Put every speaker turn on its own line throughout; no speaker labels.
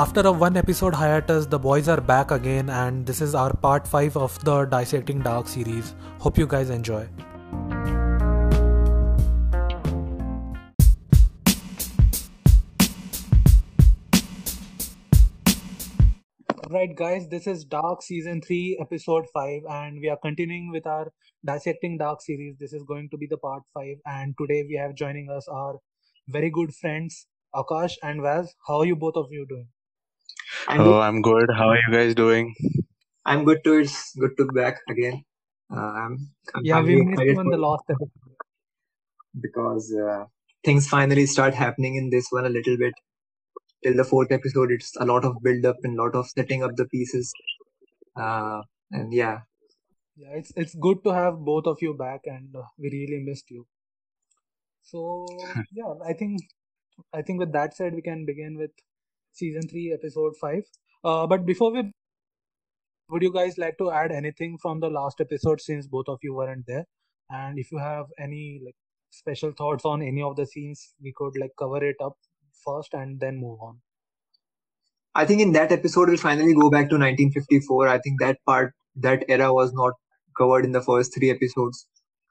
After a one episode hiatus, the boys are back again, and this is our part 5 of the Dissecting Dark series. Hope you guys enjoy. Right, guys, this is Dark Season 3, Episode 5, and we are continuing with our Dissecting Dark series. This is going to be the part 5, and today we have joining us our very good friends Aakash and Waz. How are you both of you doing?
I'm
Oh,
good.
I'm good. How are you guys doing?
I'm good too. It's good to be back again. Uh, I'm I'm
Yeah, we missed you in the last episode.
because uh, things finally start happening in this one a little bit. Till the fourth episode, it's a lot of build up and a lot of setting up the pieces. Uh, and yeah,
Yeah, it's it's good to have both of you back, and uh, we really missed you. So yeah, I think I think with that said, we can begin with season three, episode five. Uh, but before we, would you guys like to add anything from the last episode since both of you weren't there? And if you have any like special thoughts on any of the scenes, we could like cover it up first and then move on.
I think in that episode we'll finally go back to 1954. I think that part, that era was not covered in the first three episodes,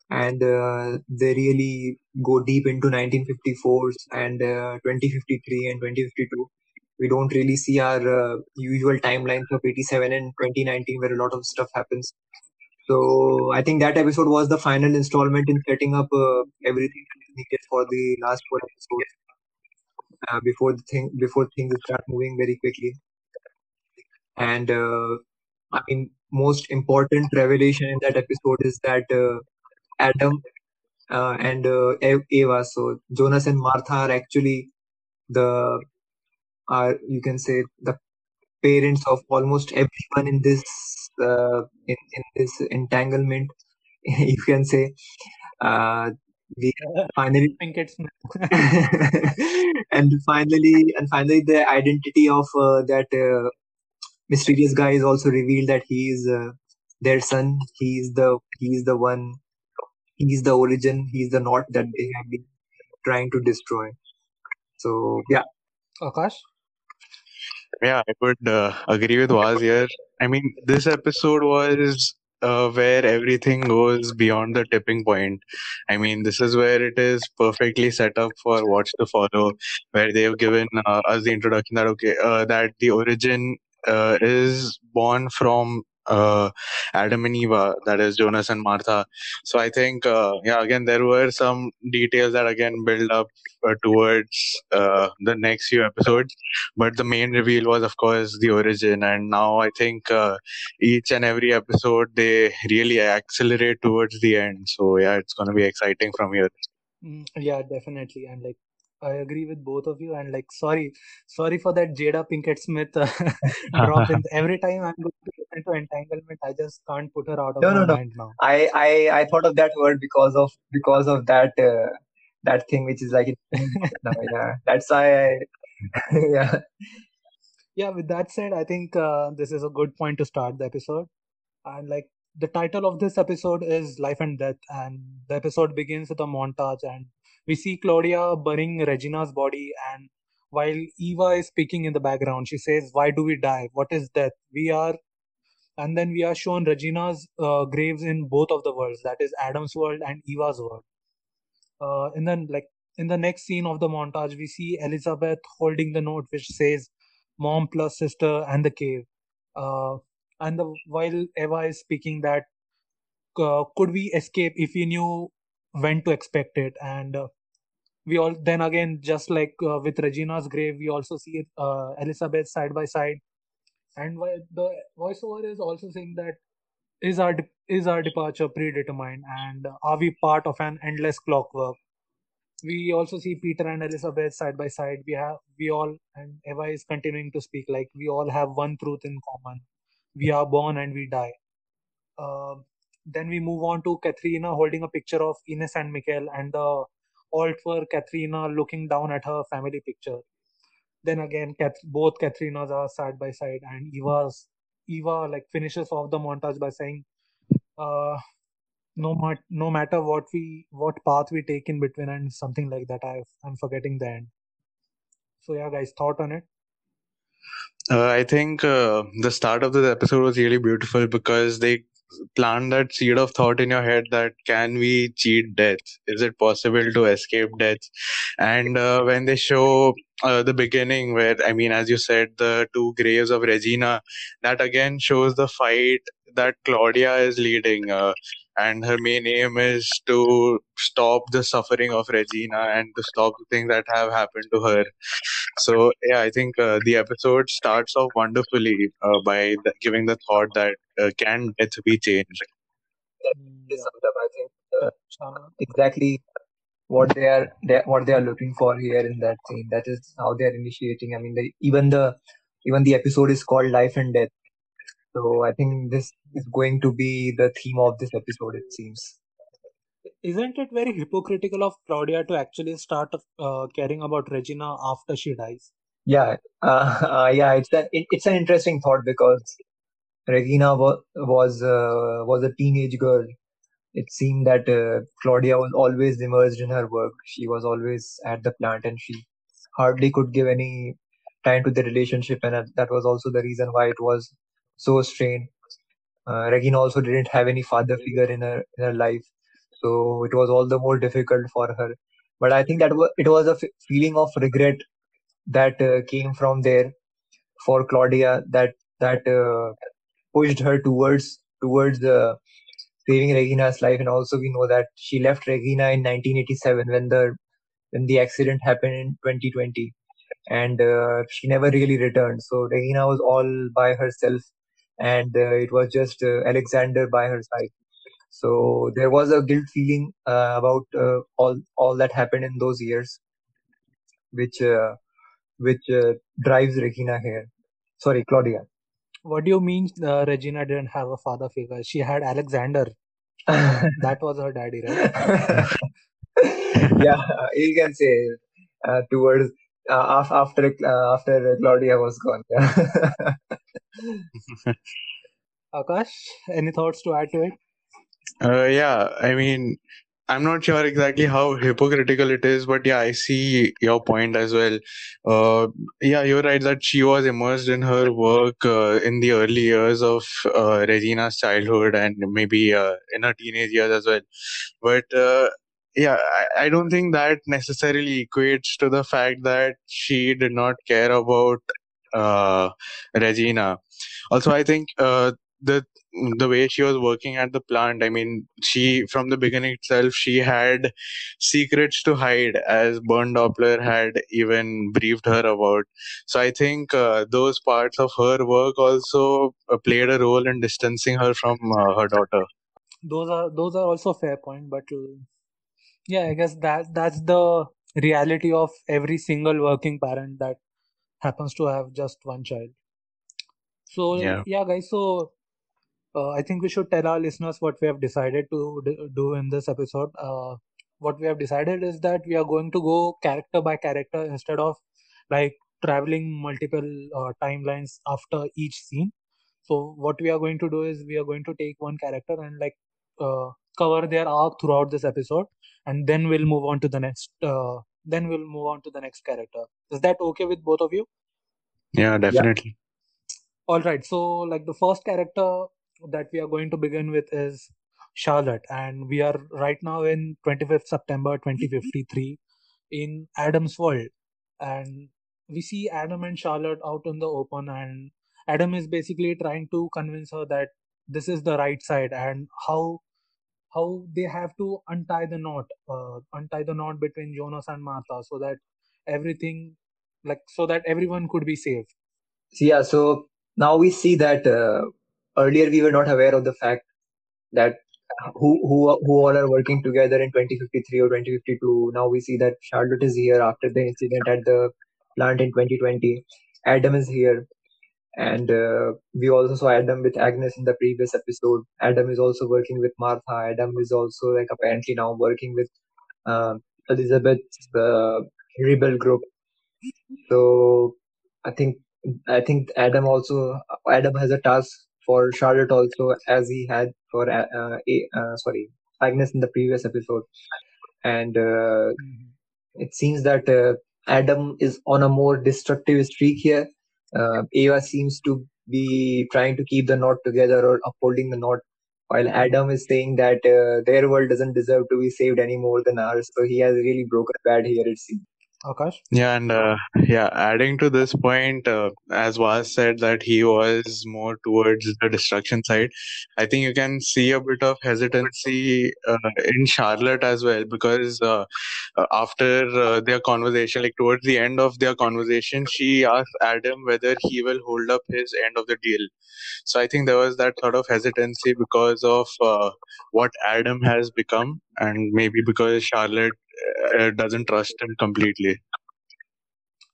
and uh, they really go deep into 1954s and uh, 2053 and 2052. We don't really see our uh, usual timelines of 87 and 2019 where a lot of stuff happens. So I think that episode was the final installment in setting up uh, everything needed for the last four episodes uh, before the thing before things start moving very quickly. And uh, I mean, most important revelation in that episode is that uh, Adam uh, and Ev- Eva, so Jonas and Martha, are actually the are you can say the parents of almost everyone in this uh, in, in this entanglement. you can say uh, we finally and finally and finally the identity of uh, that uh, mysterious guy is also revealed that he is uh, their son. He is the he is the one he is the origin. He is the knot that they have been trying to destroy. So yeah.
Aakash.
Yeah, I would uh, agree with Waz here. I mean, this episode was uh, where everything goes beyond the tipping point. I mean, this is where it is perfectly set up for Watch to Follow, where they've given uh, us the introduction that okay, uh, that the origin uh, is born from uh, Adam and Eva, that is Jonas and Martha. So I think, uh, yeah, again, there were some details that again build up uh, towards uh, the next few episodes but the main reveal was of course the origin and now i think uh, each and every episode they really accelerate towards the end so yeah it's going to be exciting from here
Mm, yeah, definitely. And like, I agree with both of you. And like, sorry, sorry for that Jada Pinkett Smith uh, drop in. Every time I'm going to get into entanglement, I just can't put her out of
no
my
no no
mind now.
i i i thought of that word because of because of that uh, that thing which is like no, yeah that's why I, yeah
Yeah, with that said, I think uh, this is a good point to start the episode. And like, the title of this episode is Life and Death, and the episode begins with a montage, and we see Claudia burying Regina's body, and while Eva is speaking in the background, she says, "Why do we die? What is death? We are." And then we are shown Regina's uh, graves in both of the worlds, that is Adam's world and Eva's world. Uh, and then, like in the next scene of the montage, we see Elizabeth holding the note which says, "Mom plus sister and the cave." Uh, and the, while Eva is speaking that uh, could we escape if we knew when to expect it and uh, we all then again just like uh, with regina's grave we also see uh, elizabeth side by side. And the voiceover is also saying that is our de- is our departure predetermined? And are we part of an endless clockwork? We also see peter and elizabeth side by side. We have we all and eva is continuing to speak like we all have one truth in common. We are born and we die. Uh, then we move on to Katharina holding a picture of Ines and Mikkel and the alt were Katharina looking down at her family picture. Then again, Kath- both Katharinas are side by side, and Eva's Eva like finishes off the montage by saying, uh, "No, mat- no matter what we what path we take in between, and something like that. I I'm forgetting the end. So yeah, guys, thought on it.
Uh, I think uh, the start of this episode was really beautiful because they plant that seed of thought in your head that can we cheat death? Is it possible to escape death? And uh, when they show uh, the beginning, where I mean, as you said, the two graves of Regina, that again shows the fight that Claudia is leading. Uh, and her main aim is to stop the suffering of Regina and to stop the things that have happened to her. So yeah, I think uh, the episode starts off wonderfully uh, by the, giving the thought that uh, can death be changed?
Mm, yeah. Uh, exactly what they are they, what they are looking for here in that scene. That is how they are initiating. I mean, the, even the even the episode is called Life and Death. So I think this is going to be the theme of this episode. It seems.
Isn't it very hypocritical of Claudia to actually start uh, caring about Regina after she dies?
Yeah, uh, uh, yeah, it's an it, it's an interesting thought because Regina was was, uh, was a teenage girl. It seemed that uh, Claudia was always immersed in her work. She was always at the plant, and she hardly could give any time to the relationship, and that was also the reason why it was so strained. Uh, Regina also didn't have any father figure in her in her life, so it was all the more difficult for her. But I think that it was a feeling of regret that uh, came from there for Claudia that that uh, pushed her towards towards uh, saving Regina's life. And also we know that she left Regina in 1987 when the when the accident happened in 2020, and uh, she never really returned. So Regina was all by herself, and uh, it was just uh, Alexander by her side. So there was a guilt feeling uh, about uh, all all that happened in those years, which which drives Regina here. Sorry, Claudia.
What do you mean uh, Regina didn't have a father figure? She had Alexander. that was her daddy, right?
yeah, you can say uh, towards uh, after uh, after Claudia was gone.
Aakash, any thoughts to add to it?
Uh, yeah, I mean, I'm not sure exactly how hypocritical it is, but yeah, I see your point as well. Uh, yeah, you're right that she was immersed in her work uh, in the early years of uh, Regina's childhood and maybe uh, in her teenage years as well. But uh, yeah, I, I, don't think that necessarily equates to the fact that she did not care about uh, Regina. Also, I think the the way she was working at the plant i mean she from the beginning itself she had secrets to hide as bernd doppler had even briefed her about. So i think uh, those parts of her work also uh, played a role in distancing her from uh, her daughter.
Those are those are also fair point but uh, yeah i guess that that's the reality of every single working parent that happens to have just one child. So yeah, yeah guys so uh, I think we should tell our listeners what we have decided to do in this episode. Uh, what we have decided is that we are going to go character by character instead of like traveling multiple uh, timelines after each scene. So what we are going to do is we are going to take one character and like uh, cover their arc throughout this episode, and then we'll move on to the next. Uh, then we'll move on to the next character. Is that okay with both of you?
Yeah, definitely. Yeah.
All right. So like the first character that we are going to begin with is Charlotte, and we are right now in 25th September 2053 in Adam's world, and we see Adam and Charlotte out in the open, and Adam is basically trying to convince her that this is the right side and how how they have to untie the knot, uh, untie the knot between Jonas and Martha, so that everything, like, so that everyone could be saved.
Yeah. So now we see that uh, earlier we were not aware of the fact that who who who all are working together in 2053 or 2052 now we see that charlotte is here after the incident at the plant in 2020 adam is here. And uh, we also saw adam with agnes in the previous episode. Adam is also working with martha. Adam is also like apparently now working with uh, elizabeth's uh, rebel group. So i think i think adam also adam has a task for Charlotte also, as he had for uh, uh, uh, sorry Agnes in the previous episode, and mm-hmm. it seems that Adam is on a more destructive streak here. uh, Eva seems to be trying to keep the knot together or upholding the knot, while Adam is saying that uh, their world doesn't deserve to be saved any more than ours. So he has really broken bad here, it seems.
Aakash?
Yeah, and uh, yeah, adding to this point, uh, as Waz said that he was more towards the destruction side. I think you can see a bit of hesitancy uh, in Charlotte as well because uh, uh, after uh, their conversation, like towards the end of their conversation, she asked Adam whether he will hold up his end of the deal. So I think there was that sort of hesitancy because of what Adam has become, and maybe because Charlotte uh, doesn't trust him completely.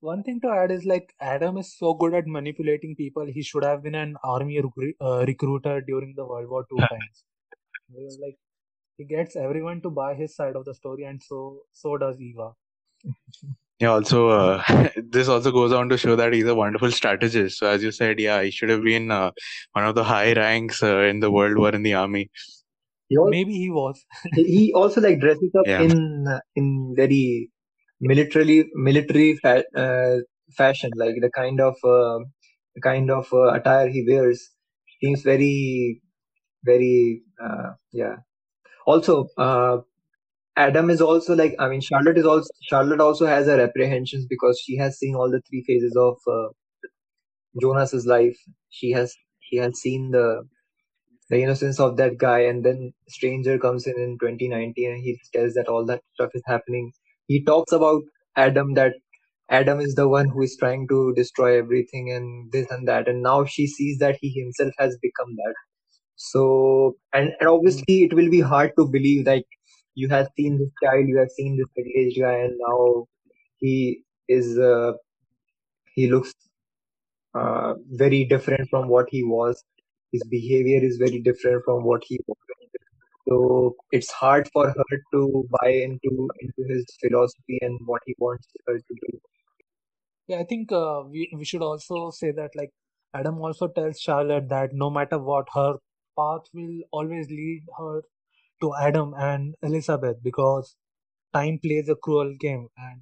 One thing to add is like Adam is so good at manipulating people. He should have been an army recru- uh, recruiter during the World War Two times. Because, like he gets everyone to buy his side of the story, and so so does Eva.
Yeah, also, uh, this also goes on to show that he's a wonderful strategist. So, as you said, yeah, he should have been uh, one of the high ranks uh, in the World War in the army.
He also,
Maybe he was.
he also like dresses up
Yeah.
in in very militarily military fa- uh, fashion, like the kind of uh, the kind of uh, attire he wears seems very very uh, yeah. Also, uh, Adam is also like I mean Charlotte is also Charlotte also has her apprehensions because she has seen all the three phases of uh, Jonas's life. She has she has seen the the innocence of that guy, and then Stranger comes in in 2019 and he tells that all that stuff is happening. He talks about Adam that Adam is the one who is trying to destroy everything and this and that, and now she sees that he himself has become that. So and and obviously it will be hard to believe that you have seen this child, you have seen this middle-aged guy, and now he is uh, he looks uh, very different from what he was. His behavior is very different from what he was. So it's hard for her to buy into into his philosophy and what he wants her to do.
Yeah, I think uh, we we should also say that like Adam also tells Charlotte that no matter what, her path will always lead her to Adam and Elizabeth because time plays a cruel game, and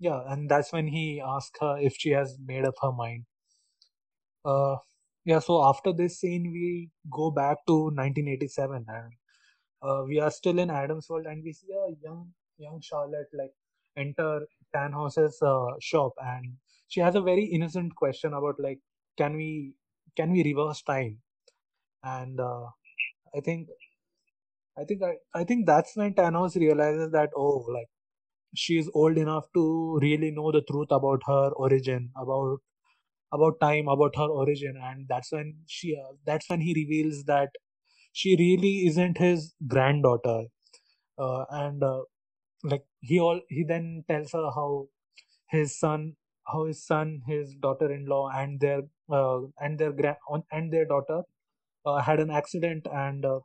yeah, and that's when he asks her if she has made up her mind. Uh, yeah, so after this scene, we go back to 1987, and uh, we are still in Adam's world, and we see a young young Charlotte like enter Tannhaus's uh, shop, and she has a very innocent question about like, can we can we reverse time? And uh, I think I think I, I think that's when Tannhaus realizes that oh like she is old enough to really know the truth about her origin, about about time, about her origin, and that's when she uh, that's when he reveals that she really isn't his granddaughter, uh, and uh, like he all he then tells her how his son how his son his daughter-in-law and their uh, and their grand and their daughter uh, had an accident and uh,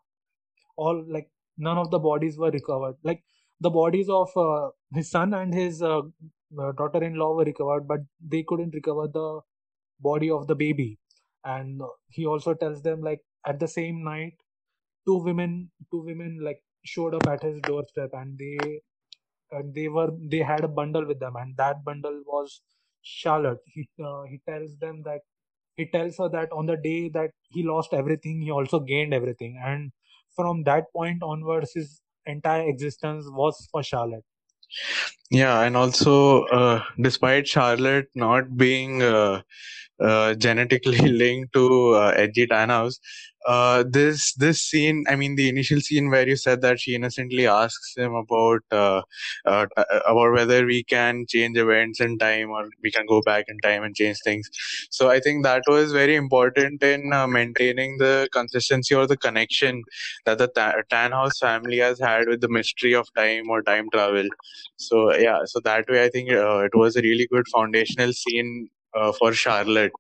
all like none of the bodies were recovered. Like the bodies of uh, his son and his uh, daughter-in-law were recovered but they couldn't recover the body of the baby. And he also tells them like at the same night two women two women like showed up at his doorstep and they and they were they had a bundle with them. And that bundle was charlotte. He uh, he tells them that he tells her that on the day that he lost everything he also gained everything. And from that point onwards his entire existence was for charlotte
Yeah, and also, uh, despite Charlotte not being uh, uh, genetically linked to uh, H.G. Tannhaus, uh, this this scene, I mean, the initial scene where you said that she innocently asks him about uh, uh, uh, about whether we can change events in time or we can go back in time and change things. So I think that was very important in uh, maintaining the consistency or the connection that the Ta- Tannhaus family has had with the mystery of time or time travel. So yeah, so that way I think uh, it was a really good foundational scene uh, for Charlotte.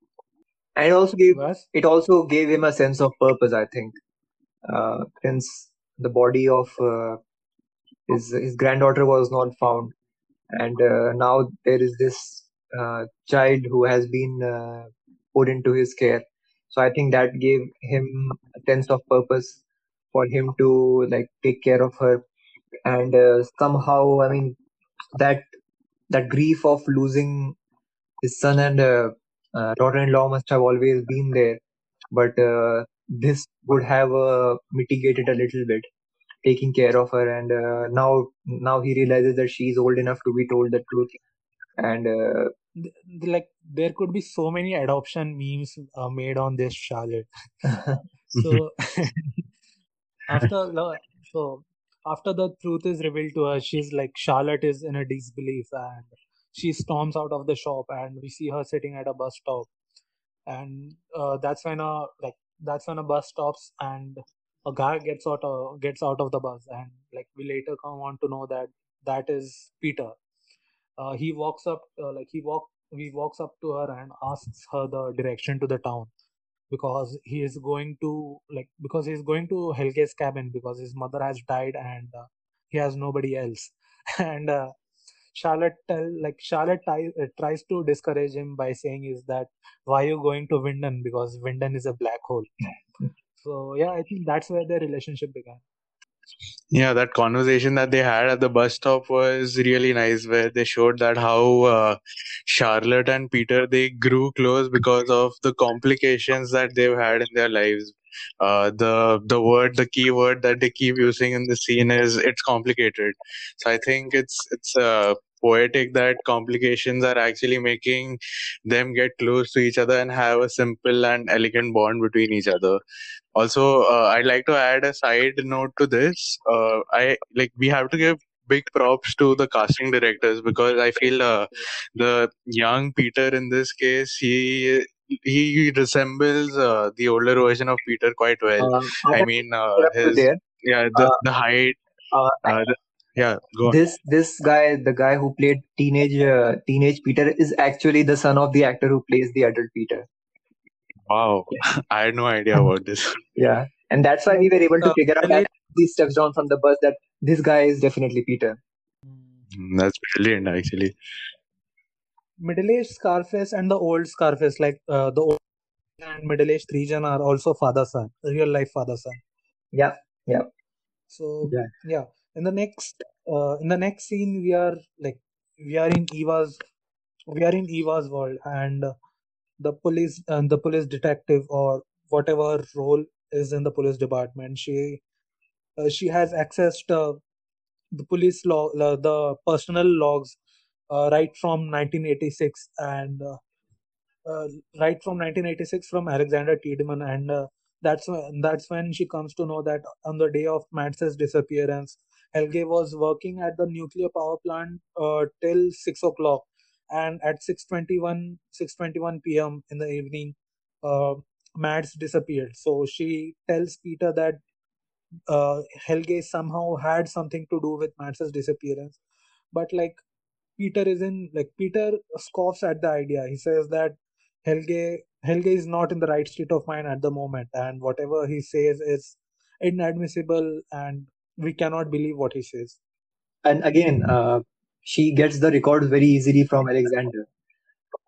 And it also gave
was
it also gave him a sense of purpose. I think uh, since the body of uh, his his granddaughter was not found, and uh, now there is this uh, child who has been uh, put into his care. So I think that gave him a sense of purpose for him to like take care of her, and uh, somehow I mean that that grief of losing his son and uh, uh, daughter-in-law must have always been there, but uh, this would have uh, mitigated a little bit, taking care of her. And uh, now, now he realizes that she's old enough to be told the truth. And uh,
like there could be so many adoption memes uh, made on this Charlotte. so after so after the truth is revealed to her, she's like Charlotte is in a disbelief and she storms out of the shop and we see her sitting at a bus stop and uh, that's when a like that's when a bus stops and a guy gets out of, gets out of the bus and like we later come on to know that that is Peter. Uh, he walks up uh, like he walk he walks up to her and asks her the direction to the town because he is going to like because he's going to Helge's cabin because his mother has died and uh, he has nobody else and uh, Charlotte tell like Charlotte t- uh, tries to discourage him by saying is that why are you going to Winden because Winden is a black hole. So yeah, I think that's where their relationship began.
Yeah, that conversation that they had at the bus stop was really nice, where they showed that how uh, Charlotte and Peter they grew close because of the complications that they've had in their lives. Uh, the the word, the key word that they keep using in the scene is it's complicated. So I think it's it's uh, poetic that complications are actually making them get close to each other and have a simple and elegant bond between each other also uh, i'd like to add a side note to this. Uh, i like we have to give big props to the casting directors because i feel uh, the young peter in this case he he resembles uh, the older version of peter quite well.
Uh, I
mean uh, his yeah the the height
uh,
uh, the, yeah
this this guy, the guy who played teenage uh, teenage Peter, is actually the son of the actor who plays the adult Peter.
Wow i had no idea about this
Yeah, and that's why we were able to
Uh,
figure out
middle
as he steps down from the bus that this guy is definitely Peter.
Hmm.
that's brilliant actually
middle-aged Scarface and the old Scarface, like uh, the old and middle-aged region are also father-son, real life father-son.
Yeah, yeah,
So
yeah.
yeah, in the next uh, in the next scene we are like we are in Eva's we are in Eva's world and uh, the police and the police detective or whatever role is in the police department she uh, she has accessed uh, the police law uh, the personal logs uh, right from 1986 and uh, uh, right from 1986 from Alexander Tiedemann, and that's when that's when she comes to know that on the day of Mads's disappearance, Helge was working at the nuclear power plant till six o'clock, and at 6:21 6:21 p.m. in the evening, uh, Mads disappeared. So she tells Peter that uh, Helge somehow had something to do with Mads's disappearance, but like Peter is in like Peter scoffs at the idea. He says that Helge Helge is not in the right state of mind at the moment, and whatever he says is inadmissible, and we cannot believe what he says.
And again, uh, she gets the records very easily from Alexander.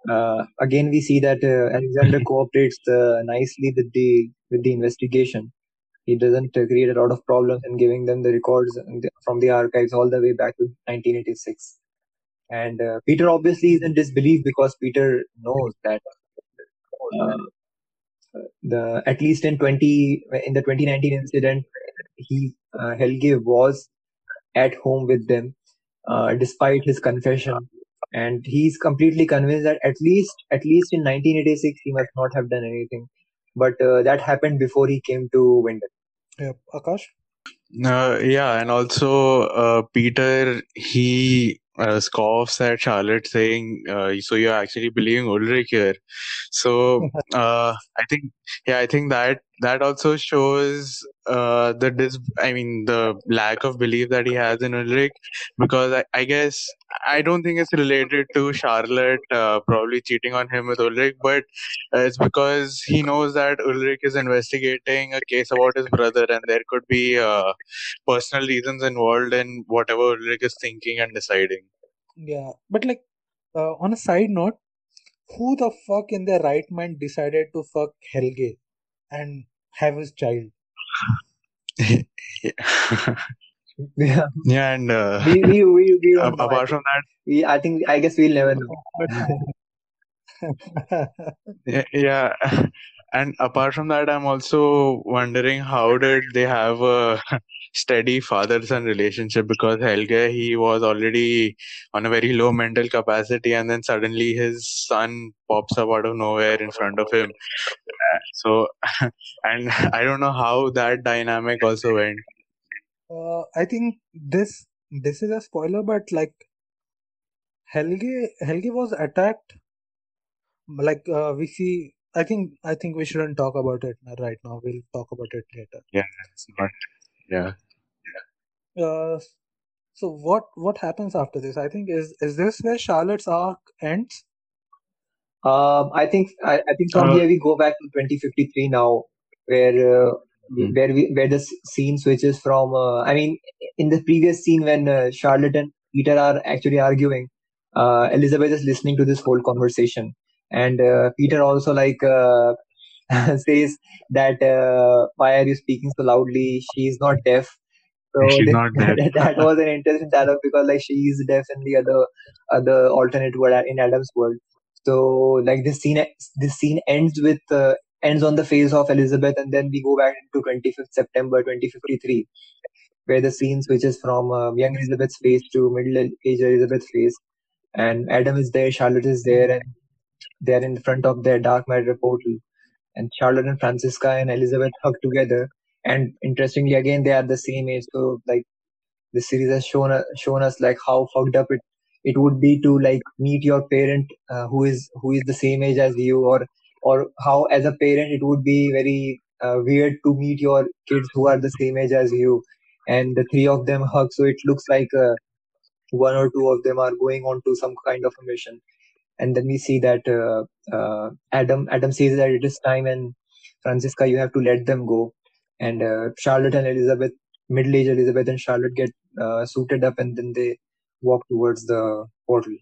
Uh, again, we see that uh, Alexander cooperates uh, nicely with the with the investigation. He doesn't uh, create a lot of problems in giving them the records from the archives all the way back to 1986. And uh, Peter obviously is in disbelief because Peter knows that uh, the at least in 20 in the 2019 incident, he uh, Helge was at home with them uh, despite his confession, and he's completely convinced that at least at least in 1986 he must not have done anything. But uh, that happened before he came to Winden.
Yep, Aakash.
Uh, yeah, and also uh, Peter he uh, scoffs at Charlotte, saying, uh, "So you're actually believing Ulrich here?" So uh, I think, yeah, I think that that also shows uh, the dis. I mean, the lack of belief that he has in Ulrich, because I, I guess I don't think it's related to Charlotte uh, probably cheating on him with Ulrich, but it's because he knows that Ulrich is investigating a case about his brother, and there could be. Uh, personal reasons involved in whatever Ulrich is thinking and deciding.
Yeah, but like uh, on a side note, who the fuck in their right mind decided to fuck Helge and have his child?
Yeah,
yeah, and uh,
we we we, we don't
a-
know. I
apart from that,
we I think I guess we'll never know.
But
yeah and apart from that i'm also wondering how did they have a steady father son relationship? Because helge he was already on a very low mental capacity and then suddenly his son pops up out of nowhere in front of him. So and i don't know how that dynamic also went.
Uh, I think this this is a spoiler, but like Helge Helge was attacked. Like uh, we see, I think I think we shouldn't talk about it right now. We'll talk about it later.
yeah it's not yeah
Uh, so what what happens after this? I think is is this where Charlotte's arc ends?
Um, I think I, I think from
Uh,
here we go back to 2053 now, where uh,
Hmm.
where we where the s- scene switches from. Uh, I mean, in the previous scene when uh, Charlotte and Peter are actually arguing, uh, Elizabeth is listening to this whole conversation, and uh, Peter also like uh, says that uh, why are you speaking so loudly? She is not deaf. So
she's not deaf
that, that was an interesting dialogue because like she is deaf in the other other alternate world in Adam's world. So like this scene this scene ends with uh, ends on the face of Elizabeth and then we go back into 25th September 2053 where the scene switches from um, young Elizabeth's face to middle age Elizabeth's face and Adam is there, Charlotte is there and they're in front of their dark matter portal. And Charlotte and Franziska and Elizabeth hug together. And interestingly again they are the same age. So like the series has shown us shown us like how fucked up it it would be to like meet your parent uh, who is who is the same age as you or or how as a parent it would be very uh, weird to meet your kids who are the same age as you. And the three of them hug. So it looks like uh, one or two of them are going on to some kind of a mission and then we see that uh, uh, adam adam says that it is time and franziska you have to let them go. And uh, charlotte and elizabeth middle-aged elizabeth and charlotte get suited up and then they walk towards the portal.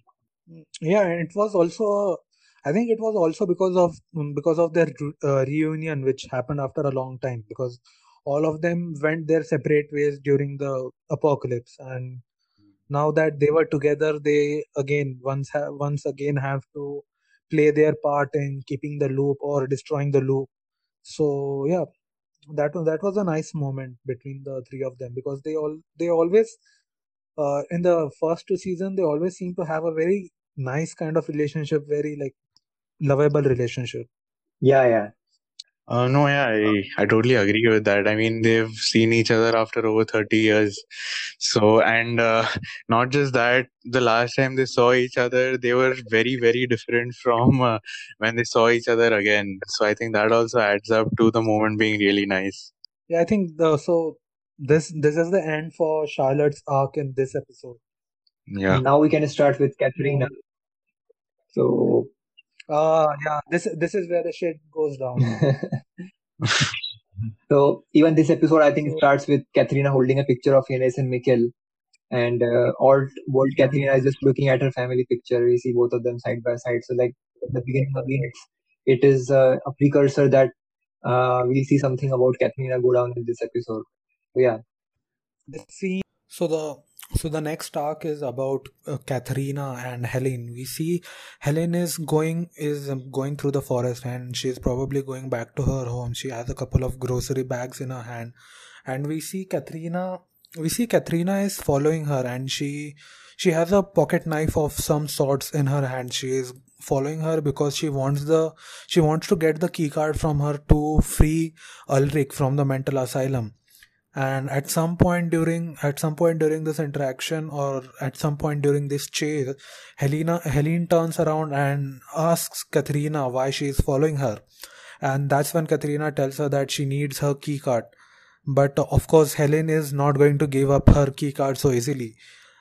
Yeah, and it was also I think it was also because of because of their uh, reunion which happened after a long time because all of them went their separate ways during the apocalypse. And now that they were together they again once ha- once again have to play their part in keeping the loop or destroying the loop. So yeah that was that was a nice moment between the three of them because they all they always uh, in the first two season they always seem to have a very nice kind of relationship very like lovable relationship.
Yeah yeah
Uh, no, yeah, I, I totally agree with that. I mean, they've seen each other after over 30 years. So, and uh, not just that, the last time they saw each other, they were very, very different from uh, when they saw each other again. So, I think that also adds up to the moment being really nice.
yeah i think the so this this is the end for charlotte's arc in this episode
Yeah.
now we can start with Katharina. So
uh yeah this this is where the shit goes down
so even this episode I think
So-
starts with Katharina holding a picture of Ines and Mikkel and uh, all world Katharina is just looking at her family picture. We see both of them side by side. So like at the beginning again, it's it is uh, a precursor that uh, we'll see something about Katharina go down in this episode. So yeah,
the scene so the so the next arc is about uh, Katharina and Helen. We see Helen is going is um, going through the forest and she's probably going back to her home. She has a couple of grocery bags in her hand, and we see Katharina. We see Katharina is following her, and she she has a pocket knife of some sorts in her hand. She is following her because she wants the she wants to get the keycard from her to free Ulrich from the mental asylum and at some point during at some point during this interaction or at some point during this chase helena helene turns around and asks katharina why she is following her. And that's when katharina tells her that she needs her key card. But uh, of course helen is not going to give up her key card so easily.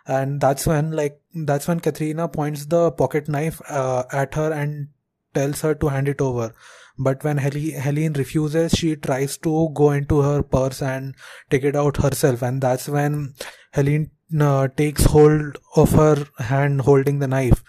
And that's when like that's when katharina points the pocket knife uh, at her and tells her to hand it over but when Hel- Helene refuses, she tries to go into her purse and take it out herself, and that's when Helene uh, takes hold of her hand holding the knife.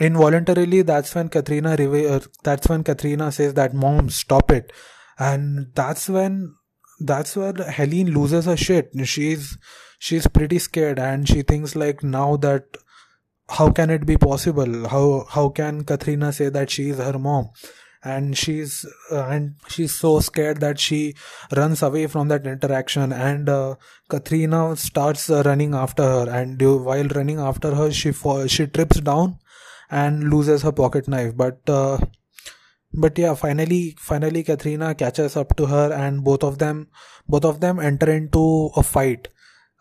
Involuntarily, that's when Katrina uh, that's when Katrina says that mom stop it, and that's when that's where Helene loses her shit. She's she's pretty scared, and she thinks like now that how can it be possible how how can katrina say that she is her mom and she's uh, and she's so scared that she runs away from that interaction. And uh, katrina starts uh, running after her. And while running after her she fall, she trips down and loses her pocket knife. But uh, but yeah finally finally katrina catches up to her and both of them both of them enter into a fight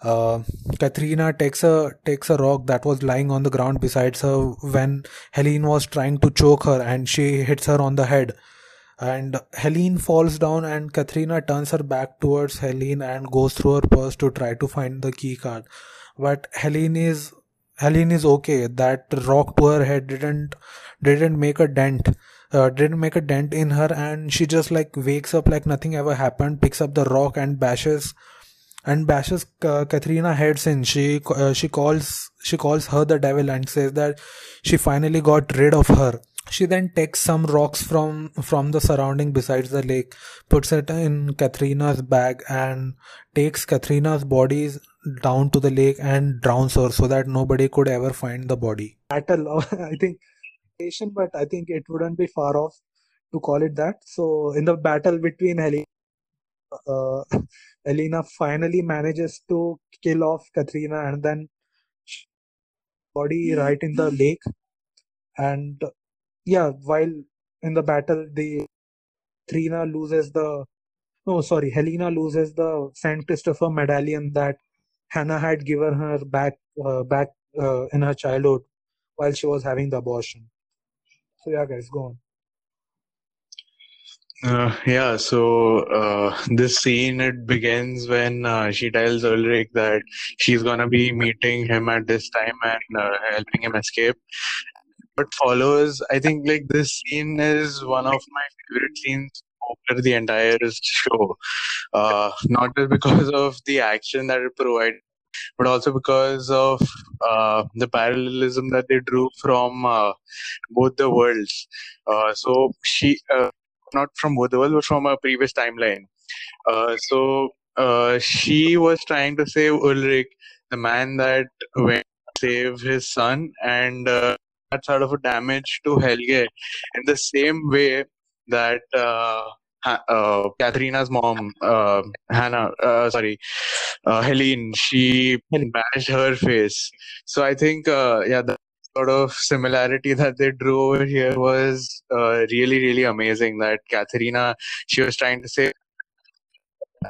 uh, Katrina takes a takes a rock that was lying on the ground beside her when Helene was trying to choke her, and she hits her on the head. And Helene falls down, and Katrina turns her back towards Helene and goes through her purse to try to find the key card. But Helene is Helene is okay. That rock to her head didn't didn't make a dent. Uh, didn't make a dent in her, and she just like wakes up like nothing ever happened, picks up the rock and bashes and bashes uh, Katrina heads in. She uh, she calls she calls her the devil and says that she finally got rid of her. She then takes some rocks from from the surrounding besides the lake, puts it in Katrina's bag, and takes Katrina's body down to the lake and drowns her so that nobody could ever find the body. Battle, I think, but I think it wouldn't be far off to call it that. So in the battle between Helene uh, Elena finally manages to kill off Katrina and then body right in the lake. And yeah, while in the battle, the Katrina loses the no, sorry, Helena loses the Saint Christopher medallion that Hannah had given her back uh, back uh, in her childhood while she was having the abortion. So yeah, guys, go on.
Uh, yeah, so uh, this scene it begins when uh, she tells Ulrich that she's gonna be meeting him at this time and uh, helping him escape. What follows, I think, like this scene is one of my favorite scenes over the entire show. Uh, not just because of the action that it provides, but also because of uh, the parallelism that they drew from both the worlds. so she not from Woodwell, but from a previous timeline. Uh, so uh, she was trying to save Ulrich, the man that went to save his son, and uh, that sort of a damage to Helge in the same way that uh, uh, Katrina's mom, uh, Hannah, uh, sorry, uh, Helene, she bashed her face. So I think, uh, yeah, the sort of similarity that they drew over here was uh, really, really amazing. That Katharina, she was trying to say,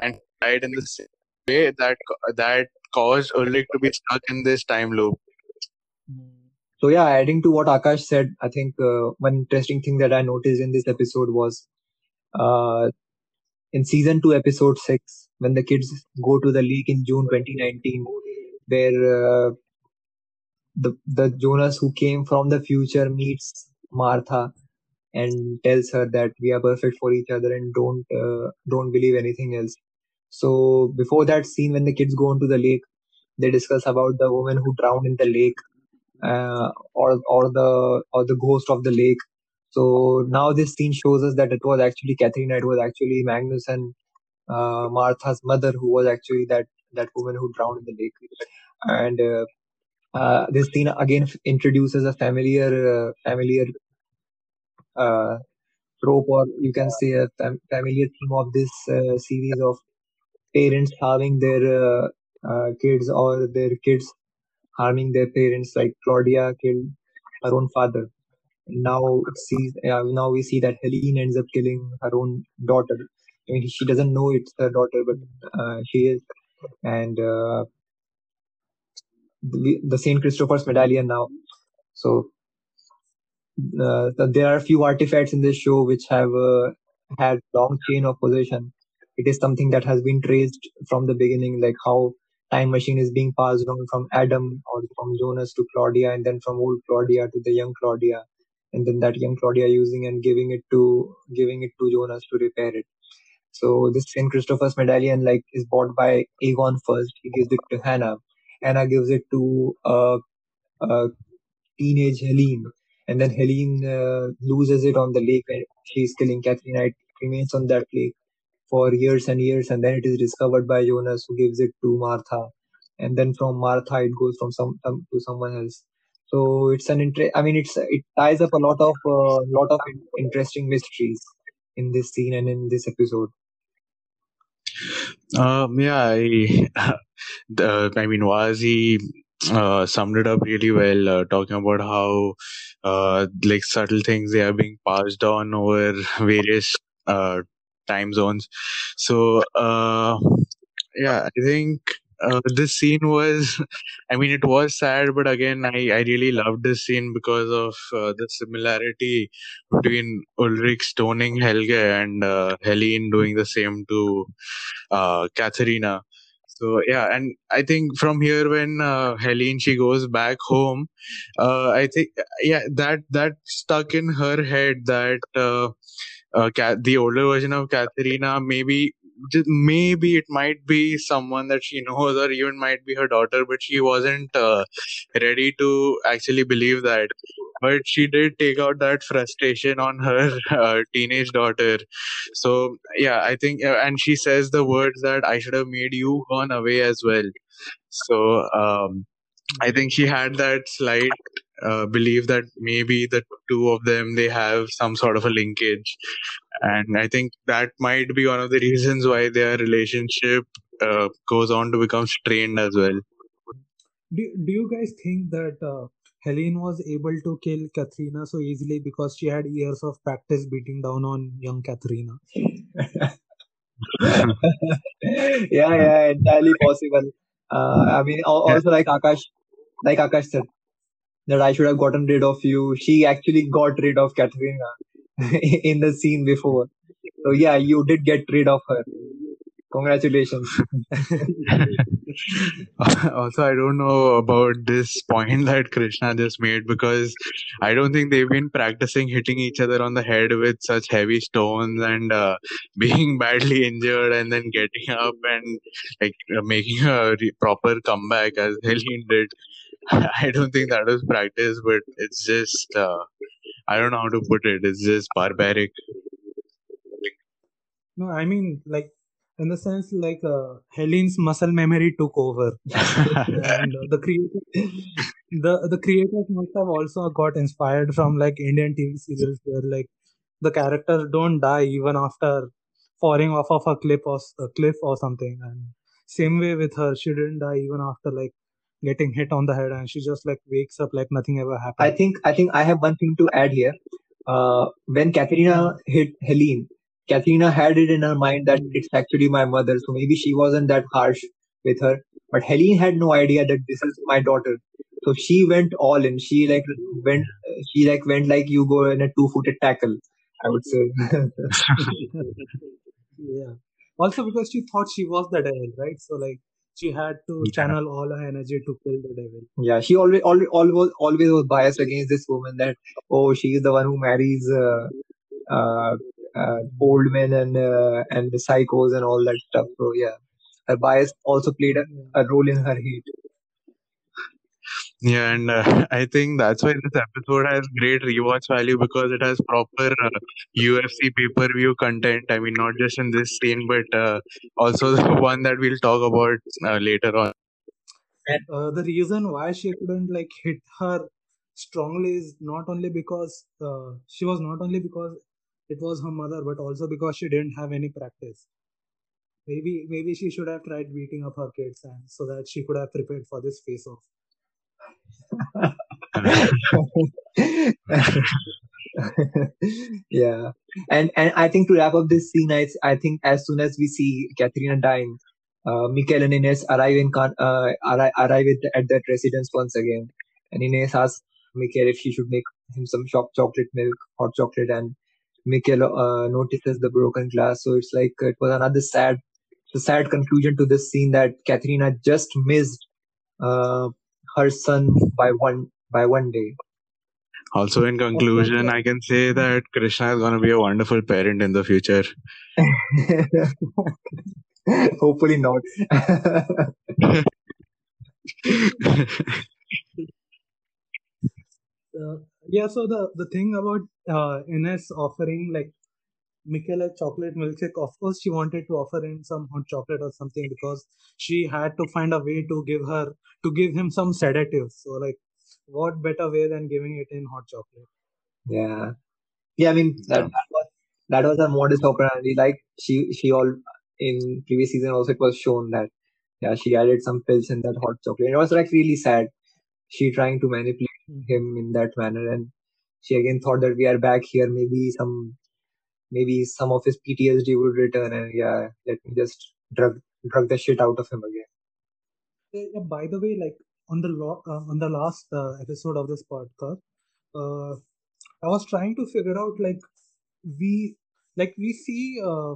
and died in the same way that that caused Ulrich to be stuck in this time loop.
So yeah, adding to what Aakash said, I think uh, one interesting thing that I noticed in this episode was uh, in season two, episode six, when the kids go to the league in June 2019, where uh, the the Jonas who came from the future meets Martha and tells her that we are perfect for each other and don't uh, don't believe anything else. So before that scene, when the kids go into the lake, they discuss about the woman who drowned in the lake, uh, or or the or the ghost of the lake. So now this scene shows us that it was actually Katrina, it was actually Magnus and uh, Martha's mother who was actually that that woman who drowned in the lake. And uh, this scene again introduces a familiar uh, familiar uh, trope or you can say a fam- familiar theme of this uh, series of parents harming their uh, uh, kids or their kids harming their parents like claudia killed her own father. Now sees now we see that helene ends up killing her own daughter. I mean, she doesn't know it's her daughter but she is. And the, Saint Christopher's medallion now. So uh, there are a few artifacts in this show which have uh, had long chain of possession. It is something that has been traced from the beginning, like how time machine is being passed on from Adam or from Jonas to Claudia, and then from old Claudia to the young Claudia, and then that young Claudia using and giving it to giving it to Jonas to repair it. So this Saint Christopher's medallion like is bought by Egon first. He gives it to Hannah, Anna gives it to uh, uh, teenage Helene, and then Helene uh, loses it on the lake when she's killing Katrina. It remains on that lake for years and years, and then it is discovered by Jonas, who gives it to Martha, and then from Martha it goes from some um, to someone else. So it's an interest. I mean, it's it ties up a lot of uh, lot of interesting mysteries in this scene and in this episode.
Um, yeah, I, the, I mean, Wazi uh, summed it up really well, uh, talking about how uh, like subtle things they are being passed on over various uh, time zones. So uh, yeah, I think uh, this scene was i mean it was sad but again i, I really loved this scene because of uh, the similarity between ulrich stoning helge and uh, helene doing the same to uh, katharina so yeah and i think from here when uh, helene she goes back home uh, i think yeah that that stuck in her head that uh, uh, the older version of Katharina, maybe maybe it might be someone that she knows or even might be her daughter but she wasn't uh, ready to actually believe that. But she did take out that frustration on her uh, teenage daughter. So yeah i think and she says the words that i should have made you gone away as well. So um, i think she had that slight uh, believe that maybe the two of them they have some sort of a linkage and i think that might be one of the reasons why their relationship uh, goes on to become strained as well
do, do you guys think that uh, Helene was able to kill Katharina so easily because she had years of practice beating down on young Katharina.
yeah, yeah, entirely possible. Uh, I mean, also like Aakash, like Aakash said, that I should have gotten rid of you. She actually got rid of Katharina in the scene before. So yeah, you did get rid of her. Congratulations.
also, I don't know about this point that Krishna just made because I don't think they've been practicing hitting each other on the head with such heavy stones and uh, being badly injured and then getting up and like uh, making a proper comeback as Helene did. I don't think that was practice, but it's just uh, I don't know how to put it. It's just barbaric.
No, I mean like in the sense like uh, Helene's muscle memory took over, and uh, the creator, the the creators must have also got inspired from like Indian TV serials where like the characters don't die even after falling off of a cliff or a cliff or something, and same way with her, she didn't die even after like getting hit on the head and she just like wakes up like nothing ever happened.
I think I think I have one thing to add here. Uh, when Katharina hit Helene, Katharina had it in her mind that it's actually my mother, so maybe she wasn't that harsh with her. But Helene had no idea that this is my daughter, so she went all in. She like went, she like went like you go in a two-footed tackle. I would say.
yeah. Also because she thought she was the devil, right? So like she had to yeah. channel all her energy to kill the devil.
Yeah, she always, always, always, always was biased against this woman that oh, she is the one who marries uh, uh, uh, old men and uh, and the psychos and all that stuff. So yeah, her bias also played a, a role in her hate.
Yeah, and uh, I think that's why this episode has great rewatch value because it has proper uh, UFC pay per view content. I mean, not just in this scene, but uh, also the one that we'll talk about uh, later on.
Uh, the reason why she couldn't like hit her strongly is not only because uh, she was not only because it was her mother, but also because she didn't have any practice. Maybe maybe she should have tried beating up her kids and so that she could have prepared for this face off.
yeah. And and i think to wrap up this scene i, I think as soon as we see katharina dying uh, Mikkel and Ines arrive in uh, arrive, arrive at, at that residence once again. And Ines asks Mikkel if she should make him some shop chocolate milk hot chocolate. And Mikkel uh, notices the broken glass. So it's like it was another sad sad conclusion to this scene that Katharina just missed uh, her son by one by one day.
Also, in conclusion, I can say that Krishna is going to be a wonderful parent in the future.
Hopefully not.
uh, yeah, so the the thing about uh, Ines offering like Michaela chocolate milkshake. Of course, she wanted to offer him some hot chocolate or something because she had to find a way to give her to give him some sedatives. So like what better way than giving it in hot chocolate?
Yeah, yeah. I mean that, that was that was a modus operandi. Like she she all in previous season also it was shown that yeah she added some pills in that hot chocolate. It was like really sad. She trying to manipulate
Mhm.
him in that manner, and she again thought that we are back here. Maybe some maybe some of his PTSD would return, and yeah, let me just drug drug the shit out of him again.
Eh, by the way, like on the lo- uh, on the last uh, episode of this podcast, uh, I was trying to figure out like we like we see uh,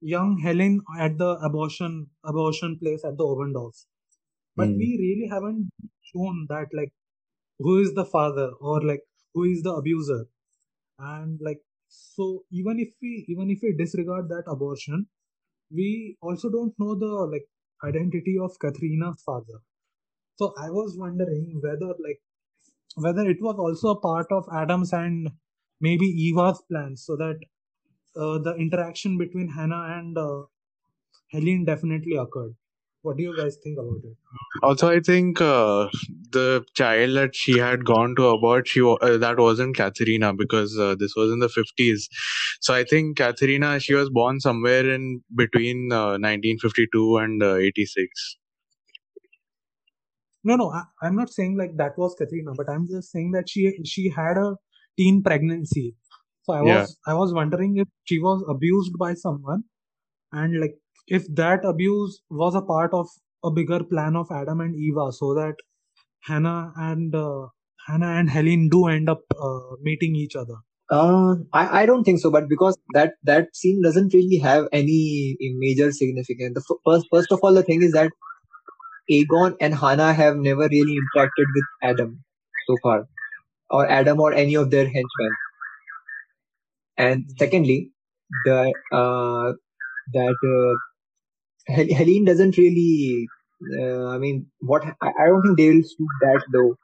young Helen at the abortion abortion place at the Oberndorf, but
Hmm.
we really haven't shown that like who is the father or like who is the abuser, and like so even if we even if we disregard that abortion, we also don't know the like identity of Katharina's father. So I was wondering whether like whether it was also a part of Adams and maybe Eva's plans, so that uh, the interaction between Hannah and uh, Helene definitely occurred. What do you guys think about it?
Also, I think uh, the child that she had gone to abort, she uh, that wasn't Katharina because uh, this was in the fifties. So I think Katharina, she was born somewhere in between uh, 1952 and uh, 86.
No, no, I, I'm not saying like that was Katrina, but I'm just saying that she she had a teen pregnancy. So I
Yeah.
was I was wondering if she was abused by someone, and like if that abuse was a part of a bigger plan of Adam and Eva, so that Hannah and uh, Hannah and Helen do end up uh, meeting each other.
Uh, I, I don't think so, but because that that scene doesn't really have any major significance. The f- first first of all, the thing is that Egon and Hannah have never really interacted with Adam so far, or Adam or any of their henchmen. And secondly, the uh, that uh, Hel- Helene doesn't really. Uh, I mean, what I, don't think they will stoop that though.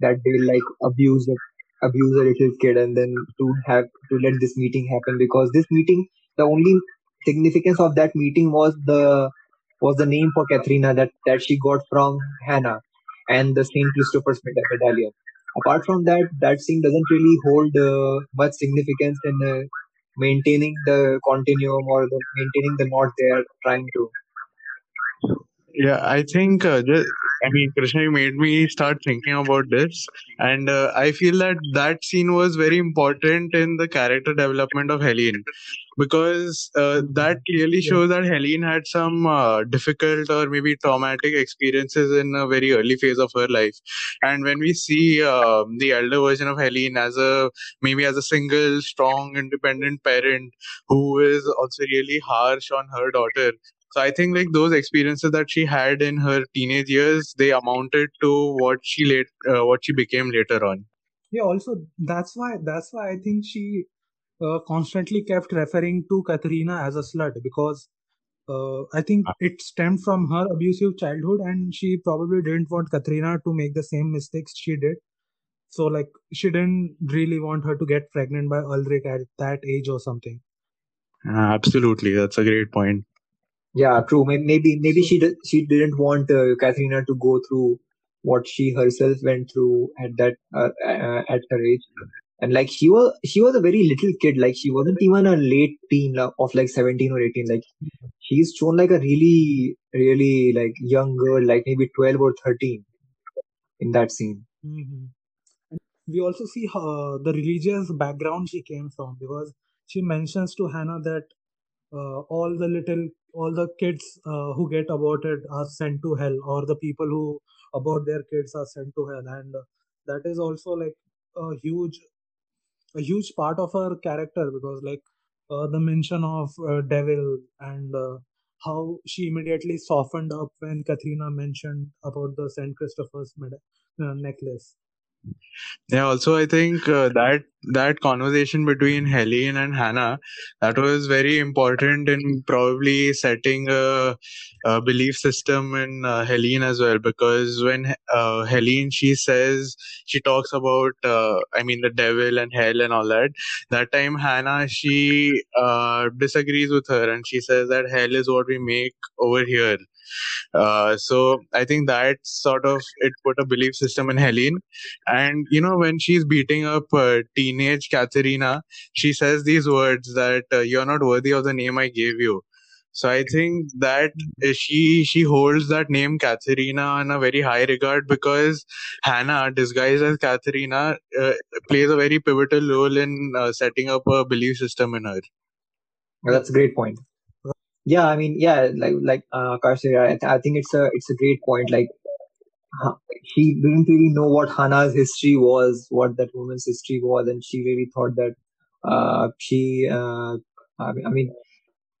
That they will like abuse a, abuse a little kid and then to have to let this meeting happen because this meeting, the only significance of that meeting was the was the name for Katrina that that she got from Hannah and the Saint Christopher's meda- medallion. Apart from that, that scene doesn't really hold uh, much significance in uh, maintaining the continuum or the, maintaining the knot they are trying to.
Yeah, I think uh, just, I mean, Krishna, you made me start thinking about this, and uh, I feel that that scene was very important in the character development of Helene, because uh, that clearly shows that Helene had some uh, difficult or maybe traumatic experiences in a very early phase of her life, and when we see uh, the elder version of Helene as a maybe as a single, strong, independent parent who is also really harsh on her daughter so I think like those experiences that she had in her teenage years, they amounted to what she late, uh, what she became later on.
Yeah, also that's why that's why I think she uh, constantly kept referring to Katrina as a slut because uh, I think it stemmed from her abusive childhood and she probably didn't want Katrina to make the same mistakes she did. So like she didn't really want her to get pregnant by Ulrich at that age or something.
Uh, absolutely, that's a great point.
Yeah, true. Maybe maybe, she did, she didn't want uh, Katharina to go through what she herself went through at that uh, uh, at her age, and like she was she was a very little kid. Like she wasn't even a late teen uh, of like seventeen or eighteen. Like she's shown like a really really like young girl, like maybe twelve or thirteen, in that scene.
Mhm. And we also see her, the religious background she came from because she mentions to Hannah that uh, all the little, all the kids uh, who get aborted are sent to hell, or the people who abort their kids are sent to hell, and uh, that is also like a huge, a huge part of her character because like uh, the mention of uh, devil and uh, how she immediately softened up when Katrina mentioned about the Saint Christopher's med- necklace.
Yeah, also I think uh, that that conversation between Helene and Hannah that was very important in probably setting a, a belief system in uh, Helene as well because when uh, Helene she says she talks about uh, I mean the devil and hell and all that that time Hannah she uh, disagrees with her and she says that hell is what we make over here Uh, so I think that sort of it put a belief system in Helene. And you know, when she's beating up uh, teenage Katharina, she says these words that uh, you're not worthy of the name I gave you. So I think that she she holds that name Katharina in a very high regard because Hannah, disguised as Katharina, uh, plays a very pivotal role in uh, setting up a belief system in her.
Well, that's a great point. Yeah, I mean, yeah, like like uh, said, I, I think it's a it's a great point. Like she didn't really know what Hannah's history was, what that woman's history was, and she really thought that uh, she. Uh, I mean, I mean,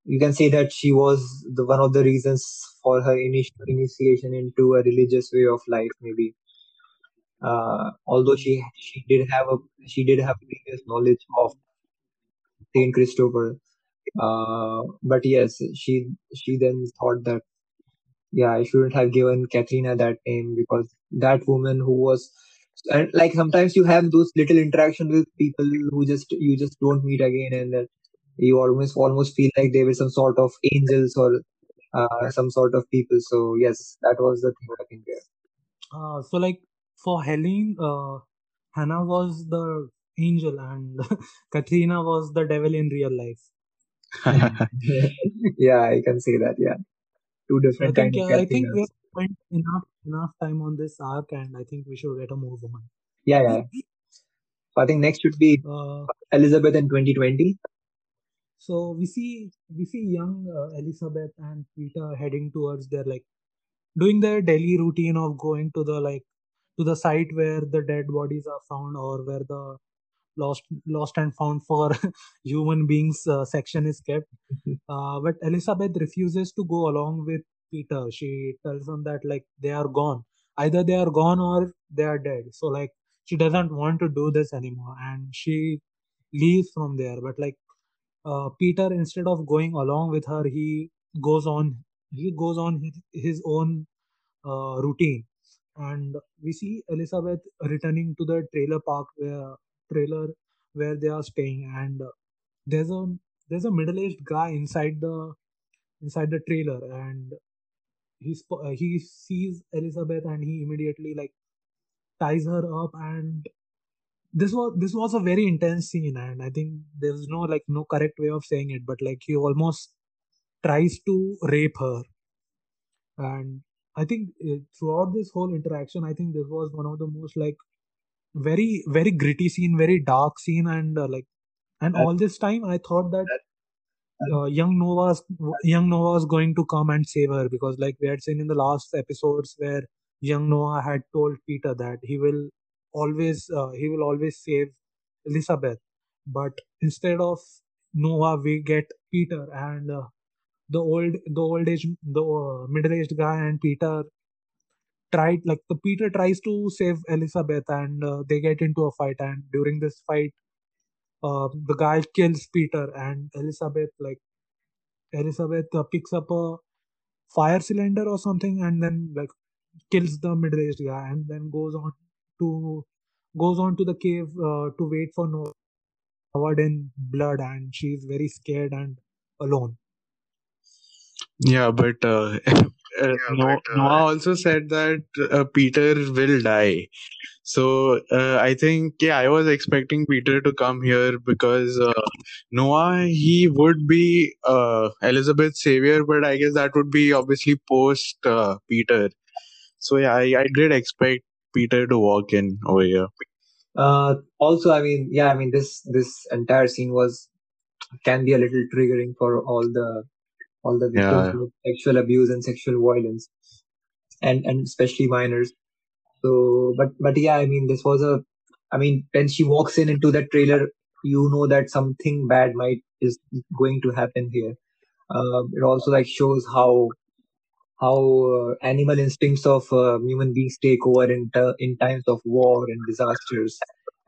you can say that she was the one of the reasons for her initial initiation into a religious way of life, maybe. Uh, although she she did have a she did have previous knowledge of Saint Christopher, uh, but yes, she she then thought that yeah, I shouldn't have given Katrina that name because that woman who was and like sometimes you have those little interactions with people who just you just don't meet again and then you almost almost feel like they were some sort of angels or uh, some sort of people. So yes, that was the thing I think there.
Uh, so like for Helene, uh, Hannah was the angel and Katrina was the devil in real life.
yeah, I can say that. Yeah, two
I
different
think
kind of
uh, I think we've spent enough enough time on this arc, and I think we should get a move on.
Yeah, yeah. So I think next should be
Uh,
Elizabeth in 2020.
so we see we see young uh, Elizabeth and Peter heading towards their like doing their daily routine of going to the like to the site where the dead bodies are found or where the lost lost and found for human beings uh, section is kept. Uh, but elizabeth refuses to go along with peter. She tells him that like they are gone. Either they are gone or they are dead. So like she doesn't want to do this anymore and she leaves from there. But like uh, peter instead of going along with her he goes on he goes on his, his own uh, routine. And we see elizabeth returning to the trailer park where trailer where they are staying and uh, there's a there's a middle-aged guy inside the inside the trailer and he uh, he sees elizabeth and he immediately like ties her up and this was this was a very intense scene and i think there's no like no correct way of saying it but like he almost tries to rape her. And i think uh, throughout this whole interaction i think this was one of the most like very very gritty scene very dark scene and uh, like and all this time i thought that uh, young Noah's young Noah was going to come and save her because like we had seen in the last episodes where young Noah had told Peter that he will always uh, he will always save Elizabeth. But instead of Noah we get Peter and uh, the old the old age the uh, middle aged guy and Peter tried like the Peter tries to save Elizabeth and uh, they get into a fight and during this fight uh, the guy kills Peter and Elizabeth like Elizabeth uh, picks up a fire cylinder or something and then like kills the middle-aged guy and then goes on to goes on to the cave uh, to wait for Noah covered in blood and she's very scared and alone.
Yeah, but uh, uh, no, Noah also said that uh, Peter will die. So uh, I think, yeah, I was expecting Peter to come here because uh, Noah, he would be uh, Elizabeth's savior, but I guess that would be obviously post uh, Peter. So yeah, I, I did expect Peter to walk in over here.
uh, also, I mean, yeah, I mean, this this entire scene was can be a little triggering for all the all the victims
Yeah,
of sexual abuse and sexual violence, and and especially minors. So, but but yeah, I mean, this was a, I mean, when she walks in into that trailer, you know that something bad might is going to happen here. Uh, it also like shows how how uh, animal instincts of uh, human beings take over in ter- in times of war and disasters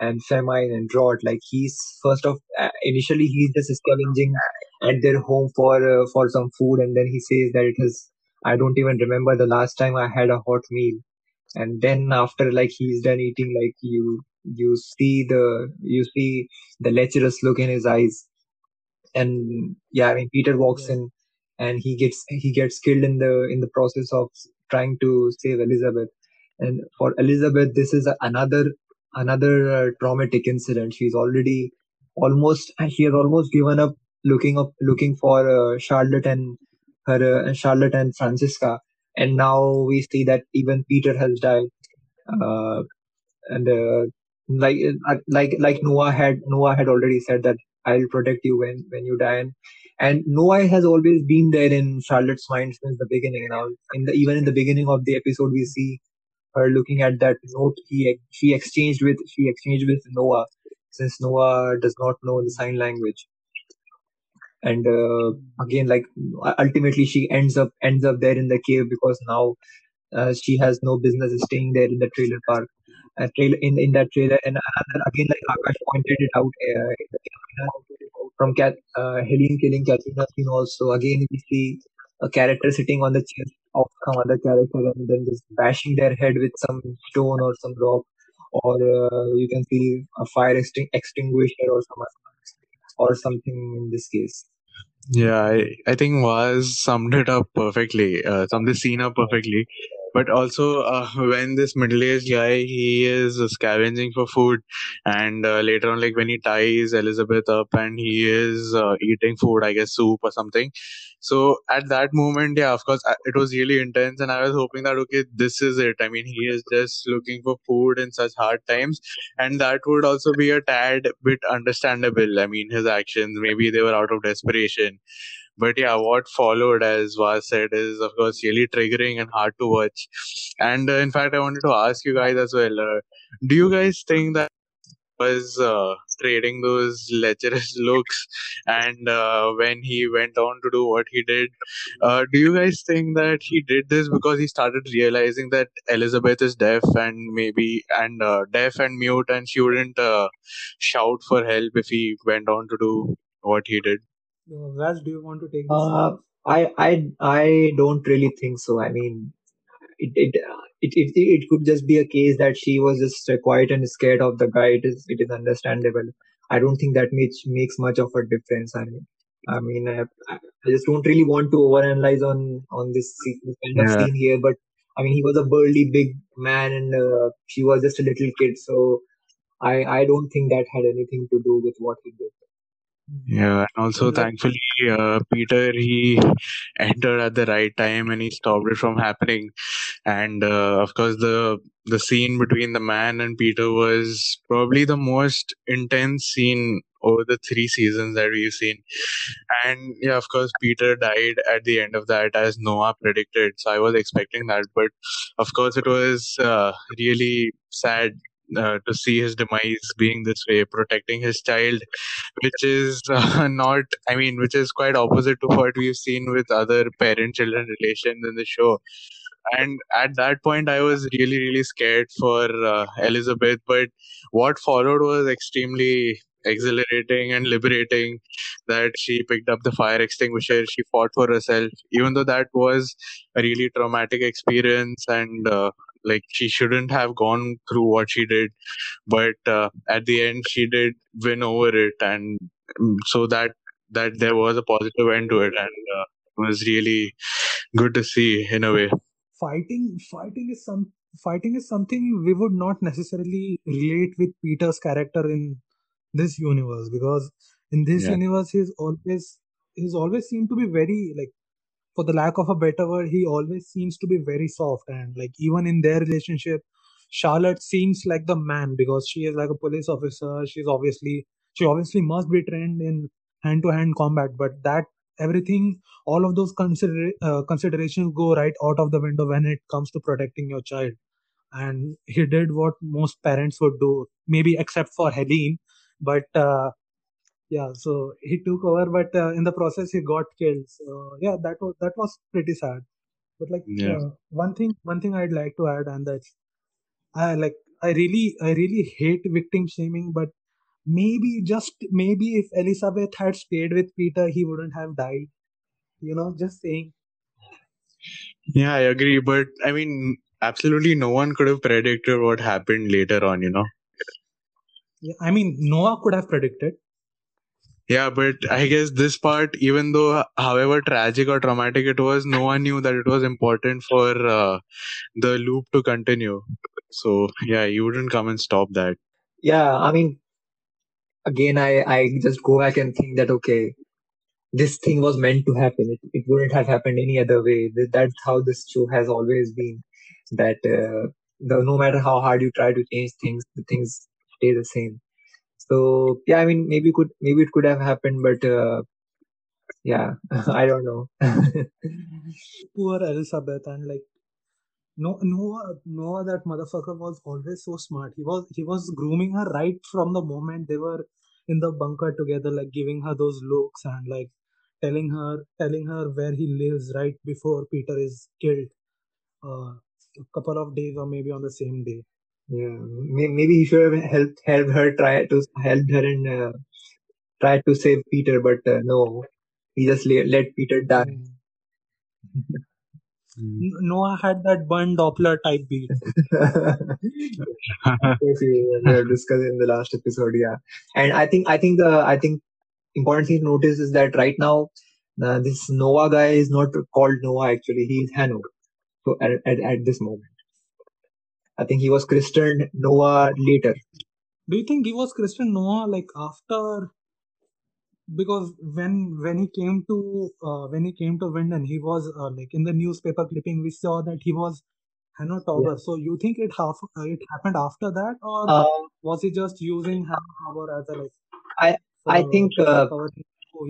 and famine and drought. Like he's first of uh, initially he's just scavenging at their home for uh, for some food, and then he says that it has. I don't even remember the last time I had a hot meal. And then after like he's done eating, like you you see the you see the lecherous look in his eyes, and yeah, I mean Peter walks
Yes.
in and he gets he gets killed in the in the process of trying to save Elizabeth. And for Elizabeth, this is another another uh, traumatic incident. She's already almost she has almost given up looking up looking for uh, Charlotte and her uh, Charlotte and Franziska, and now we see that even Peter has died. Uh, and like like like Noah had Noah had already said that I'll protect you when when you die. And, and Noah has always been there in Charlotte's mind since the beginning. Now, in the even in the beginning of the episode, we see her looking at that note he she exchanged with she exchanged with Noah, since Noah does not know the sign language. And uh, again, like ultimately, she ends up ends up there in the cave because now uh, she has no business staying there in the trailer park. Uh, trailer in in that trailer and another again like Aakash pointed it out uh, from Cat, uh, Helene killing Katrina scene also. Again we see a character sitting on the chair of some other character and then just bashing their head with some stone or some rock or uh, you can see a fire exting- extinguisher or some or something in this case
yeah i, I think Waz summed it up perfectly uh, summed the scene up perfectly but also uh, when this middle-aged guy he is scavenging for food and uh, later on like when he ties elizabeth up and he is uh, eating food i guess soup or something. So at that moment yeah of course it was really intense and i was hoping that okay this is it. I mean he is just looking for food in such hard times and that would also be a tad bit understandable. I mean his actions maybe they were out of desperation but yeah, what followed, as Waz said, is of course really triggering and hard to watch. And uh, in fact, I wanted to ask you guys as well: uh, Do you guys think that was uh, trading those lecherous looks, and uh, when he went on to do what he did, uh, do you guys think that he did this because he started realizing that Elizabeth is deaf and maybe and uh, deaf and mute, and she wouldn't shout for help if he went on to do what he did?
Waz, do you want to take this?
Uh, I I I don't really think so. I mean, it it, it it it could just be a case that she was just quiet and scared of the guy. It is it is understandable. I don't think that makes makes much of a difference. I mean, I mean, I, I just don't really want to overanalyze on on this, this kind of yeah. scene here. But I mean, he was a burly big man, and uh, she was just a little kid. So I I don't think that had anything to do with what he did.
Yeah, and also thankfully, uh, Peter he entered at the right time and he stopped it from happening. And uh, of course, the the scene between the man and Peter was probably the most intense scene over the three seasons that we've seen. And yeah, of course, Peter died at the end of that as Noah predicted. So I was expecting that, but of course, it was uh, really sad uh, to see his demise being this way, protecting his child, which is uh, not, I mean, which is quite opposite to what we've seen with other parent children relations in the show. And at that point, I was really, really scared for uh, Elizabeth. But what followed was extremely exhilarating and liberating that she picked up the fire extinguisher she fought for herself even though that was a really traumatic experience and uh, like she shouldn't have gone through what she did but uh, at the end she did win over it and um, so that that there was a positive end to it and uh, it was really good to see in a way
fighting fighting is some fighting is something we would not necessarily relate with peter's character in this universe because in this yeah. universe he's always he's always seemed to be very like for the lack of a better word, he always seems to be very soft. And like even in their relationship, Charlotte seems like the man because she is like a police officer. She's obviously she obviously must be trained in hand to hand combat, but that everything, all of those consider uh, considerations go right out of the window when it comes to protecting your child. And he did what most parents would do, maybe except for Helene, but uh, yeah so he took over but uh, in the process he got killed. So yeah that was that was pretty sad. But like yeah. uh, one thing one thing i'd like to add and that's i like i really i really hate victim shaming but maybe just maybe if elizabeth had stayed with peter he wouldn't have died. You know just saying.
Yeah i agree but i mean absolutely no one could have predicted what happened later on you know?
Yeah i mean noah could have predicted
Yeah, but I guess this part, even though however tragic or traumatic it was, no one knew that it was important for uh, the loop to continue. So yeah, you wouldn't come and stop that.
Yeah, I mean, again, I I just go back and think that okay, this thing was meant to happen. It, it wouldn't have happened any other way. That's how this show has always been. That uh, the, no matter how hard you try to change things, the things stay the same. So yeah, I mean, maybe could maybe it could have happened, but uh, yeah, I don't know.
Poor Elizabeth and like no Noah Noah that motherfucker was always so smart. He was he was grooming her right from the moment they were in the bunker together, like giving her those looks and like telling her telling her where he lives right before Peter is killed. Uh, a couple of days or maybe on the same day.
Yeah, maybe he should have helped helped her try to help her and uh, try to save Peter, but uh, no, he just let, let Peter die.
Mm. Noah had that Bernd Doppler type beat.
we have discussed in the last episode, yeah. And I think I think the I think important thing to notice is that right now uh, this Noah guy is not called Noah actually, he is Hanno. So at, at, at this moment. I think he was christened Noah later.
Do you think he was christened Noah like after? Because when when he came to uh, when he came to Winden, he was uh, like in the newspaper clipping we saw that he was Hanno Tauber. Yeah. So you think it half uh, it happened after that, or uh, was he just using Hanno Tauber as a like?
I I think uh,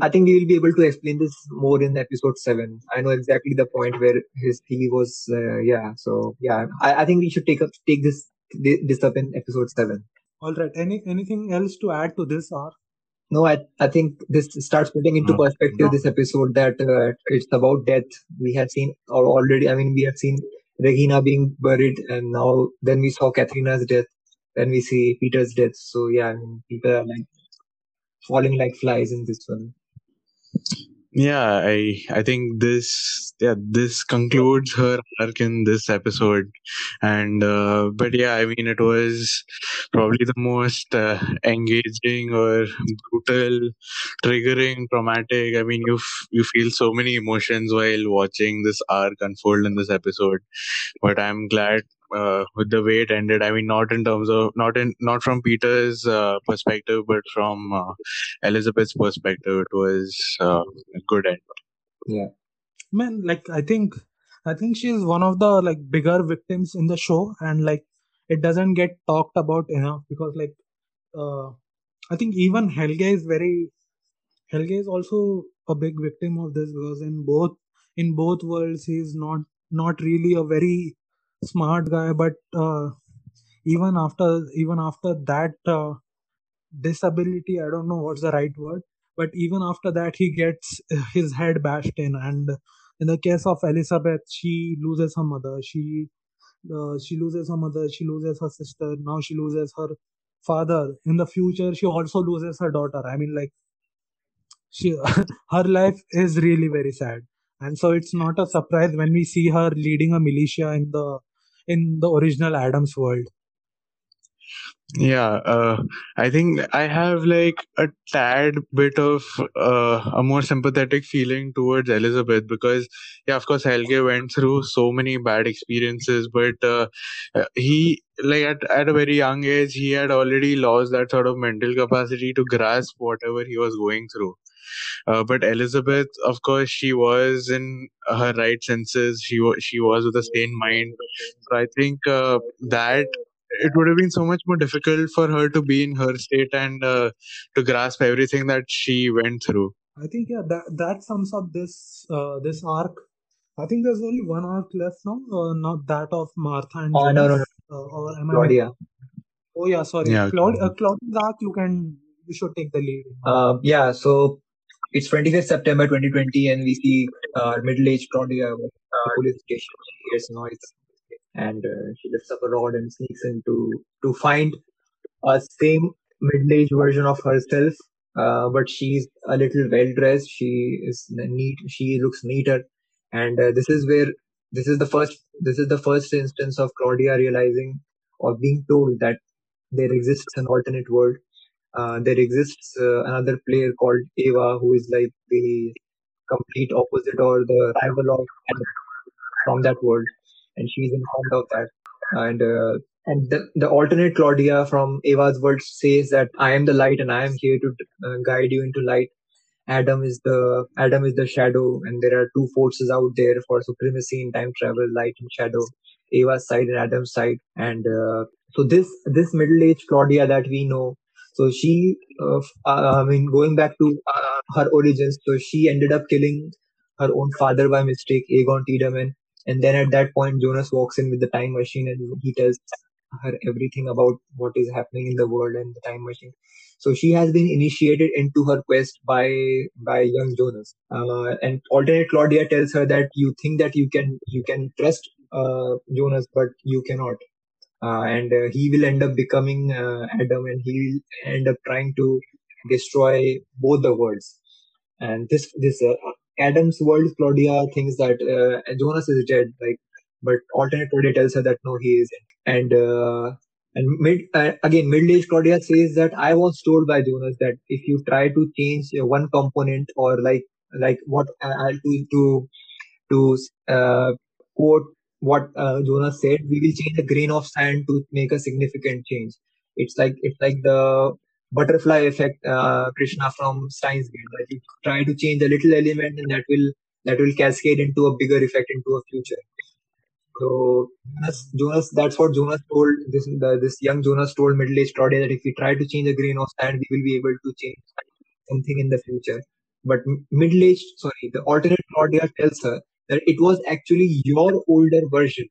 I think we will be able to explain this more in episode seven. I know exactly the point where his he was. Uh, yeah, so yeah, I, I think we should take up take this this up in episode seven.
All right. Any anything else to add to this, or?
No, I I think this starts putting into perspective this episode that uh, it's about death. We have seen or already. I mean, we have seen Regina being buried, and now then we saw Katharina's death. Then we see Peter's death. So yeah, I mean, people are like falling like flies in this one
yeah i i think this yeah this concludes her arc in this episode. And uh, but yeah i mean it was probably the most uh, engaging or brutal triggering traumatic. I mean you f- you feel so many emotions while watching this arc unfold in this episode. But i'm glad uh, with the way it ended. I mean, not in terms of not in not from Peter's uh, perspective, but from uh, Elizabeth's perspective, it was uh, a good end.
Yeah,
man. Like I think, I think she's one of the like bigger victims in the show, and like it doesn't get talked about enough because like uh, I think even Helge is very Helge is also a big victim of this because in both in both worlds he's not not really a very smart guy but uh, even after even after that uh, disability i don't know what's the right word but even after that he gets his head bashed in. And in the case of elizabeth she loses her mother. She uh, she loses her mother she loses her sister now she loses her father. In the future she also loses her daughter. I mean like she her life is really very sad. And so it's not a surprise when we see her leading a militia in the in the original Adams world.
Yeah, uh, I think I have like a tad bit of uh, a more sympathetic feeling towards Elizabeth because, yeah, of course, Helge went through so many bad experiences, but uh, he, like, at, at a very young age, he had already lost that sort of mental capacity to grasp whatever he was going through. Uh, but Elizabeth, of course, she was in her right senses. She was she was with a sane mind. So I think uh, that it would have been so much more difficult for her to be in her state and uh, to grasp everything that she went through.
I think yeah, that that sums up this uh, this arc. I think there's only one arc left now, uh, not that of Martha and
oh, no, no, no.
Uh, or am
Claudia.
Oh yeah, sorry. Yeah, Claudia, uh, Claudia's arc, you can you should take the lead.
Uh, yeah. So it's 25th September 2020, and we see uh, middle-aged Claudia the police station. She hears noise, and uh, she lifts up a rod and sneaks in to, to find a same middle-aged version of herself. Uh, but she's a little well-dressed. She is neat. She looks neater, and uh, this is where this is the first this is the first instance of Claudia realizing or being told that there exists an alternate world uh, there exists uh, another player called Ava who is like the complete opposite or the rival of from that world, and she's informed of that. And uh, and the, the alternate Claudia from Ava's world says that I am the light and I am here to uh, guide you into light. Adam is the Adam is the shadow, and there are two forces out there for supremacy in time travel: light and shadow. Ava's side and Adam's side, and uh, so this this middle-aged Claudia that we know. So she, uh, uh, I mean, going back to uh, her origins, so she ended up killing her own father by mistake, Egon Tiedemann, and then at that point, Jonas walks in with the time machine and he tells her everything about what is happening in the world and the time machine. So she has been initiated into her quest by by young Jonas. Uh, and alternate Claudia tells her that you think that you can you can trust uh, Jonas, but you cannot. Uh, and uh, he will end up becoming uh, Adam, and he will end up trying to destroy both the worlds. And this this uh, Adam's world, Claudia thinks that Jonas is dead, like, but alternate Claudia tells her that no, he isn't. And and mid uh, again, middle-aged Claudia says that I was told by Jonas that if you try to change one component or like like what uh, to to to uh, quote what uh, Jonas said, we will change a grain of sand to make a significant change. It's like it's like the butterfly effect, uh, Krishna from Steins Gate. That you try to change a little element, and that will that will cascade into a bigger effect into a future. So Jonas, Jonas, that's what Jonas told this the, this young Jonas told middle-aged Claudia that if we try to change a grain of sand, we will be able to change something in the future. But middle-aged, sorry, the alternate Claudia tells her that it was actually your older version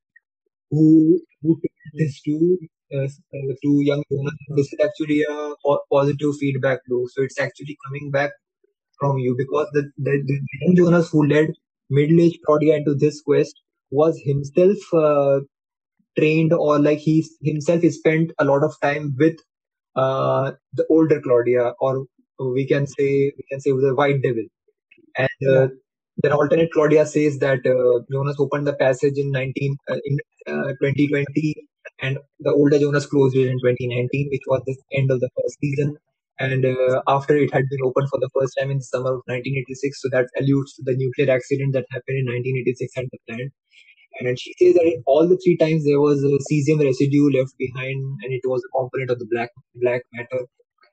who who told this to uh, to young Jonas. This is actually a positive feedback loop. So it's actually coming back from you because the, the, the young Jonas who led middle-aged Claudia into this quest was himself uh, trained or like he himself spent a lot of time with uh, the older Claudia, or we can say we can say the White Devil. And uh, then alternate Claudia says that uh, Jonas opened the passage in 19 uh, in 2020, uh, and the older Jonas closed it in 2019, which was the end of the first season. And after it had been opened for the first time in the summer of 1986, so that alludes to the nuclear accident that happened in 1986 at the plant and she says that all the three times there was a cesium residue left behind, and it was a component of the black black matter.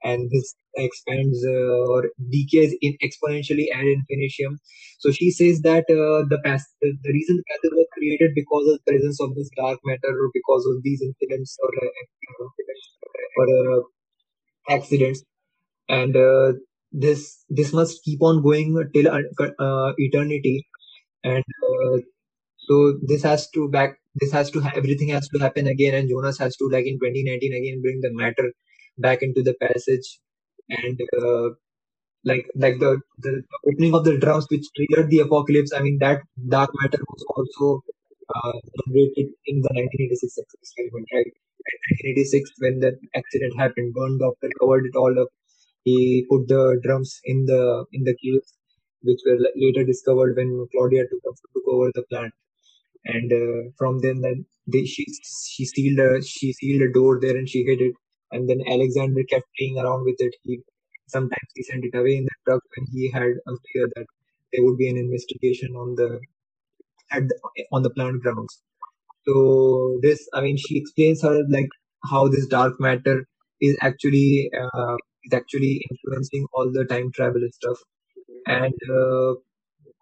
And this expands uh, or decays in exponentially ad infinitum. So she says that uh, the past, the, the, reason the passage was created because of the presence of this dark matter, or because of these incidents or uh, or uh, accidents, and uh, this this must keep on going till uh, eternity. And so this has to back. This has to everything has to happen again, and Jonas has to like in 2019 again bring the matter back into the passage, and uh, like like the, the opening of the drums which triggered the apocalypse. I mean that dark matter was also uh, generated in the 1986 experiment, right? 1986 when the accident happened, Bernd Doppler covered it all up. He put the drums in the in the caves, which were later discovered when Claudia took, took over the plant and uh, from then then they, she she sealed a she sealed a door there and she hid it and then alexander kept playing around with it. He sometimes he sent it away in the truck when he had a fear that there would be an investigation on the at the, on the plant grounds. So this i mean she explains her like how this dark matter is actually uh, is actually influencing all the time travel stuff. And uh,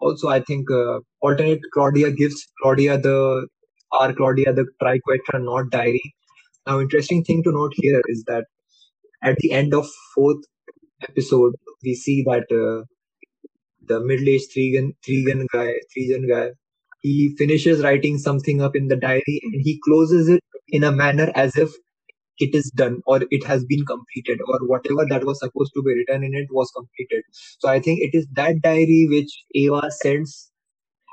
also I think uh, alternate Claudia gives Claudia the R Claudia the triquetra not diary. Now, interesting thing to note here is that at the end of fourth episode, we see that uh, the middle-aged three-gun three-gun guy, three-gun guy, he finishes writing something up in the diary and he closes it in a manner as if it is done or it has been completed or whatever that was supposed to be written in it was completed. So i think it is that diary which ava sends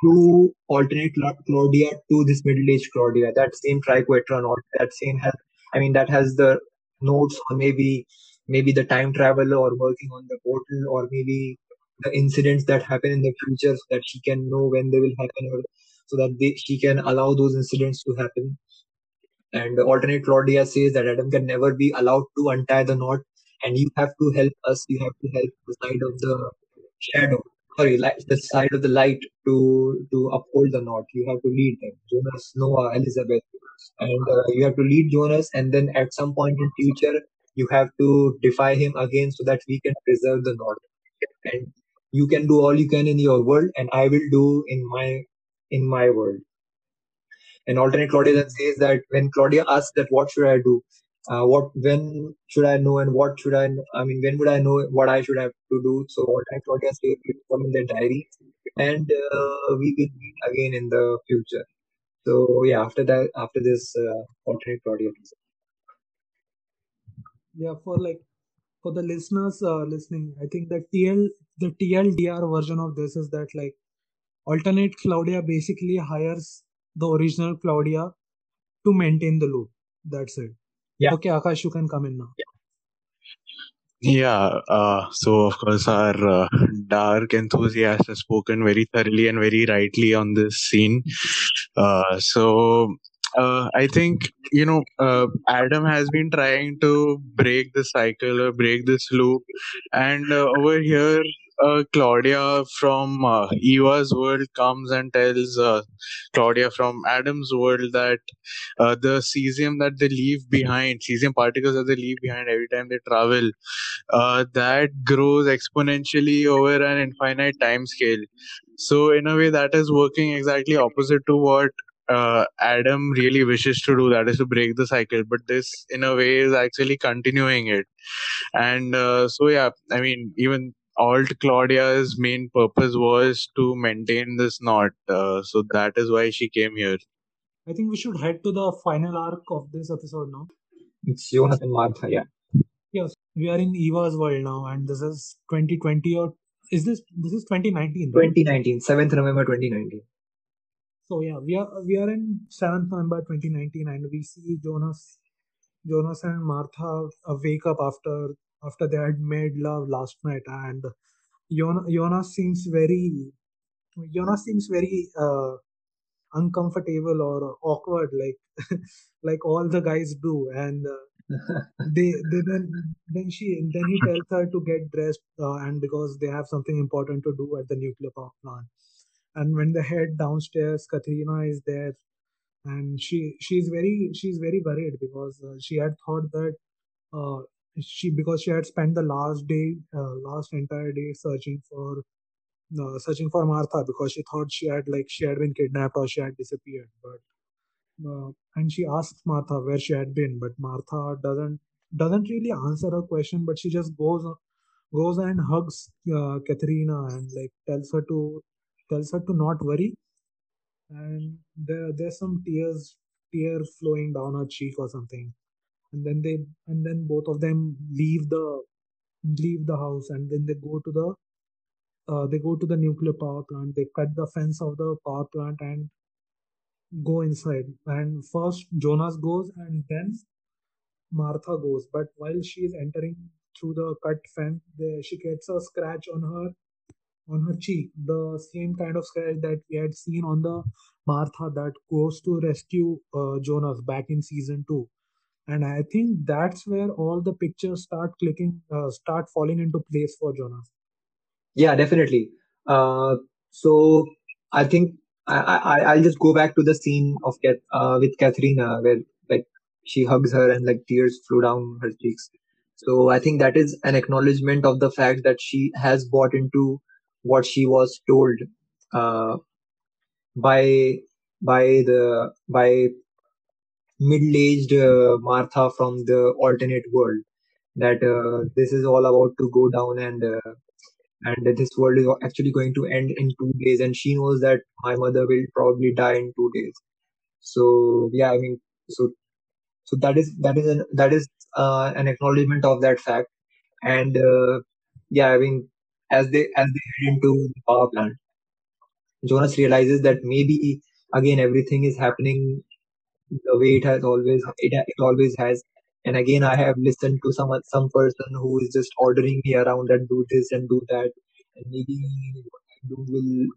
to alternate claudia to this middle-aged claudia that same triquetron or that same has i mean that has the notes or maybe maybe the time travel or working on the portal or maybe the incidents that happen in the future so that she can know when they will happen or so that they, she can allow those incidents to happen and alternate Claudia says that Adam can never be allowed to untie the knot and you have to help us. You have to help the side of the shadow. Sorry, the side of the light to to uphold the knot. You have to lead them. Jonas, Noah, Elizabeth, and uh, you have to lead Jonas. And then at some point in future, you have to defy him again so that we can preserve the knot. And you can do all you can in your world, and I will do in my in my world. And alternate Claudia then says that when Claudia asks that what should I do, uh, what when should I know and what should I? I mean when would I know what I should have to do? So alternate Claudia says it from in their diary, and uh, we will meet again in the future. So yeah, after that, after this uh, alternate Claudia.
Yeah, for like for the listeners uh, listening, I think the TL the TLDR version of this is that like alternate Claudia basically hires the original Claudia to maintain the loop. That's it.
Yeah.
Okay, Aakash, you can come in now.
Yeah, uh, so of course, our uh, dark enthusiast has spoken very thoroughly and very rightly on this scene. Uh, so, uh, I think, you know, uh, Adam has been trying to break the cycle or break this loop. And uh, over here, uh, Claudia from uh, Eva's world comes and tells uh, Claudia from Adam's world that uh, the cesium that they leave behind, cesium particles that they leave behind every time they travel, uh, that grows exponentially over an infinite time scale. So, in a way, that is working exactly opposite to what uh, Adam really wishes to do that is to break the cycle, but this in a way is actually continuing it. And uh, so, yeah, I mean, even Alt Claudia's main purpose was to maintain this knot. Uh, so that is why she came here.
I think we should head to the final arc of this episode now.
It's Jonas and Martha, yeah.
Yes, we are in Eva's world now, and this is 2020 or is this this is 2019? right?
2019, 7th November 2019.
So yeah, we are we are in 7th November 2019, and we see Jonas, Jonas and Martha uh, wake up after after they had made love last night, and Jonas, Jonas seems very Jonas seems very uh, uncomfortable or awkward, like like all the guys do, and uh, they they then then she then he tells her to get dressed, uh, and because they have something important to do at the nuclear power plant. And when they head downstairs, Katrina is there, and she she's very she's very worried because uh, she had thought that uh, she because she had spent the last day uh, last entire day searching for uh, searching for Martha because she thought she had like she had been kidnapped or she had disappeared. But uh, and she asks Martha where she had been, but Martha doesn't doesn't really answer her question, but she just goes goes and hugs uh, Katharina and like tells her to tells her to not worry. And there there's some tears tear flowing down her cheek or something. And then they and then both of them leave the leave the house. And then they go to the uh, they go to the nuclear power plant. They cut the fence of the power plant and go inside. And first jonas goes and then martha goes. But while she is entering through the cut fence there, she gets a scratch on her on her cheek. The same kind of scratch that we had seen on the martha that goes to rescue uh, jonas back in season 2 and i think that's where all the pictures start clicking uh, start falling into place for jonas
Yeah, definitely. Uh, so I think I, I I'll just go back to the scene of uh, with Katharina where like she hugs her and like tears flow down her cheeks. So I think that is an acknowledgement of the fact that she has bought into what she was told uh, by by the by middle-aged uh, Martha from the alternate world that uh, this is all about to go down and uh, and this world is actually going to end in two days and she knows that my mother will probably die in two days. So yeah i mean so so that is that is an that is uh, an acknowledgement of that fact. And uh, yeah i mean as they as they head into the power plant jonas realizes that maybe again everything is happening the way it has always it, it always has. And again i have listened to some some person who is just ordering me around and do this and do that. And maybe what i do will lead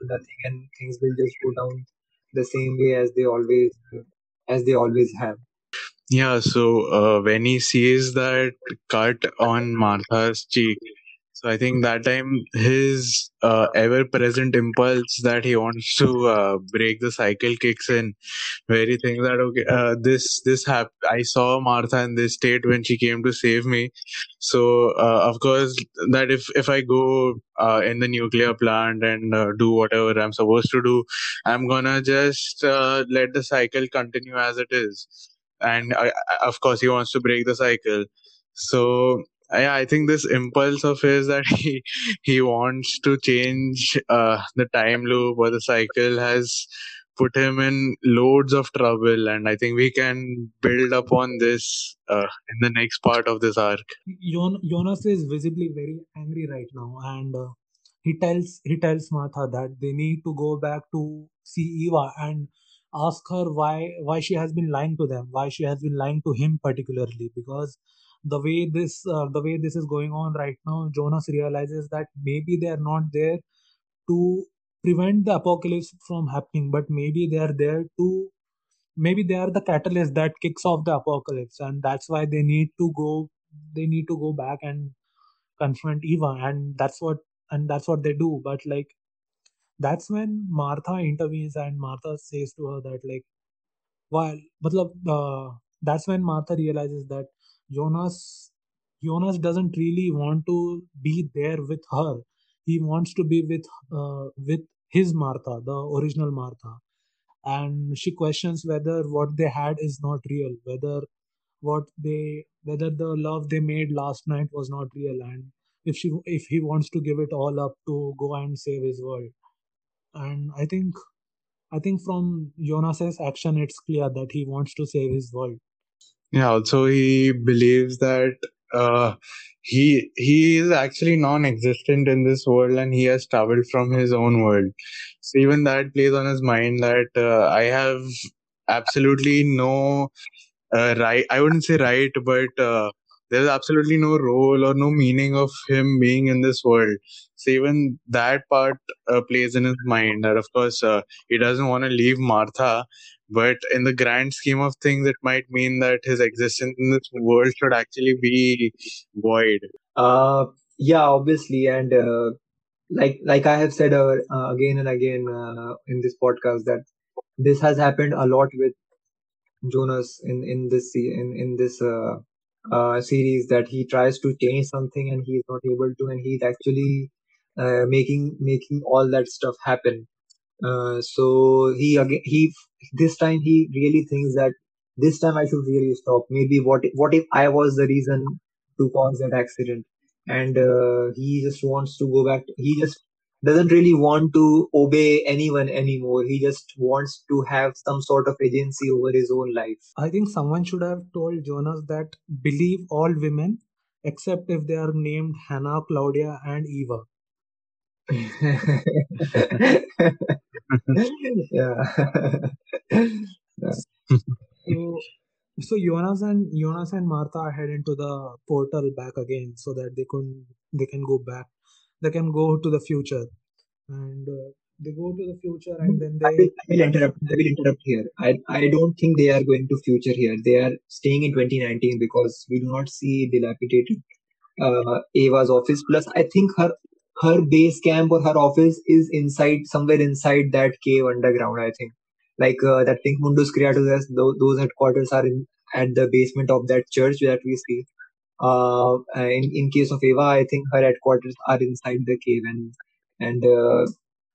to nothing and things will just go down the same way as they always as they always have.
Yeah, so uh, when he sees that cut on Martha's cheek, so I think that time his uh, ever-present impulse that he wants to uh, break the cycle kicks in, where he thinks that okay, uh, this this hap- I saw Martha in this state when she came to save me, so uh, of course that if if I go uh, in the nuclear plant and uh, do whatever I'm supposed to do, I'm gonna just let the cycle continue as it is. And I- of course he wants to break the cycle. So yeah i think this impulse of his that he he wants to change uh, the time loop or the cycle has put him in loads of trouble. And i think we can build upon this uh, in the next part of this arc.
Jon- Jonas is visibly very angry right now, and uh, he tells he tells Martha that they need to go back to see Eva and ask her why why she has been lying to them, why she has been lying to him particularly, because the way this uh, the way this is going on right now, Jonas realizes that maybe they are not there to prevent the apocalypse from happening, but maybe they are there to maybe they are the catalyst that kicks off the apocalypse and that's why they need to go they need to go back and confront eva and that's what and that's what they do. But like that's when martha intervenes and martha says to her that like while matlab, uh, that's when martha realizes that jonas jonas doesn't really want to be there with her. He wants to be with uh, with his martha the original martha. And she questions whether what they had is not real whether what they whether the love they made last night was not real and if she if he wants to give it all up to go and save his world. And i think i think from jonas's action it's clear that he wants to save his world
yeah also he believes that uh, he he is actually non-existent in this world and he has traveled from his own world. So even that plays on his mind that uh, i have absolutely no uh, right i wouldn't say right but uh, there's absolutely no role or no meaning of him being in this world. So even that part uh, plays in his mind that of course uh, he doesn't want to leave martha but in the grand scheme of things it might mean that his existence in this world should actually be void
Uh, yeah, obviously, and uh, like like I have said uh, uh, again and again uh, in this podcast that this has happened a lot with Jonas in in this in in this uh, uh, series that he tries to change something and he's not able to, and he's actually uh, making making all that stuff happen. Uh, so he again he this time he really thinks that this time I should really stop. Maybe what if- what if I was the reason to cause that accident? And uh, he just wants to go back. he just doesn't really want to obey anyone anymore. He just wants to have some sort of agency over his own life.
i think someone should have told jonas that believe all women except if they are named hannah claudia and eva
yeah.
So, so Jonas and Jonas and Martha head into the portal back again, so that they can they can go back, they can go to the future, and uh, they go to the future, and then
I will,
they
I will interrupt. I will interrupt here. I, I don't think they are going to future here. They are staying in 2019 because we do not see dilapidated uh, Ava's office. Plus, I think her her base camp or her office is inside somewhere inside that cave underground. I think like uh, that Sic Mundus Creatus, those, those headquarters are in at the basement of that church that we see. Uh, in in case of Ava, I think her headquarters are inside the cave and and uh,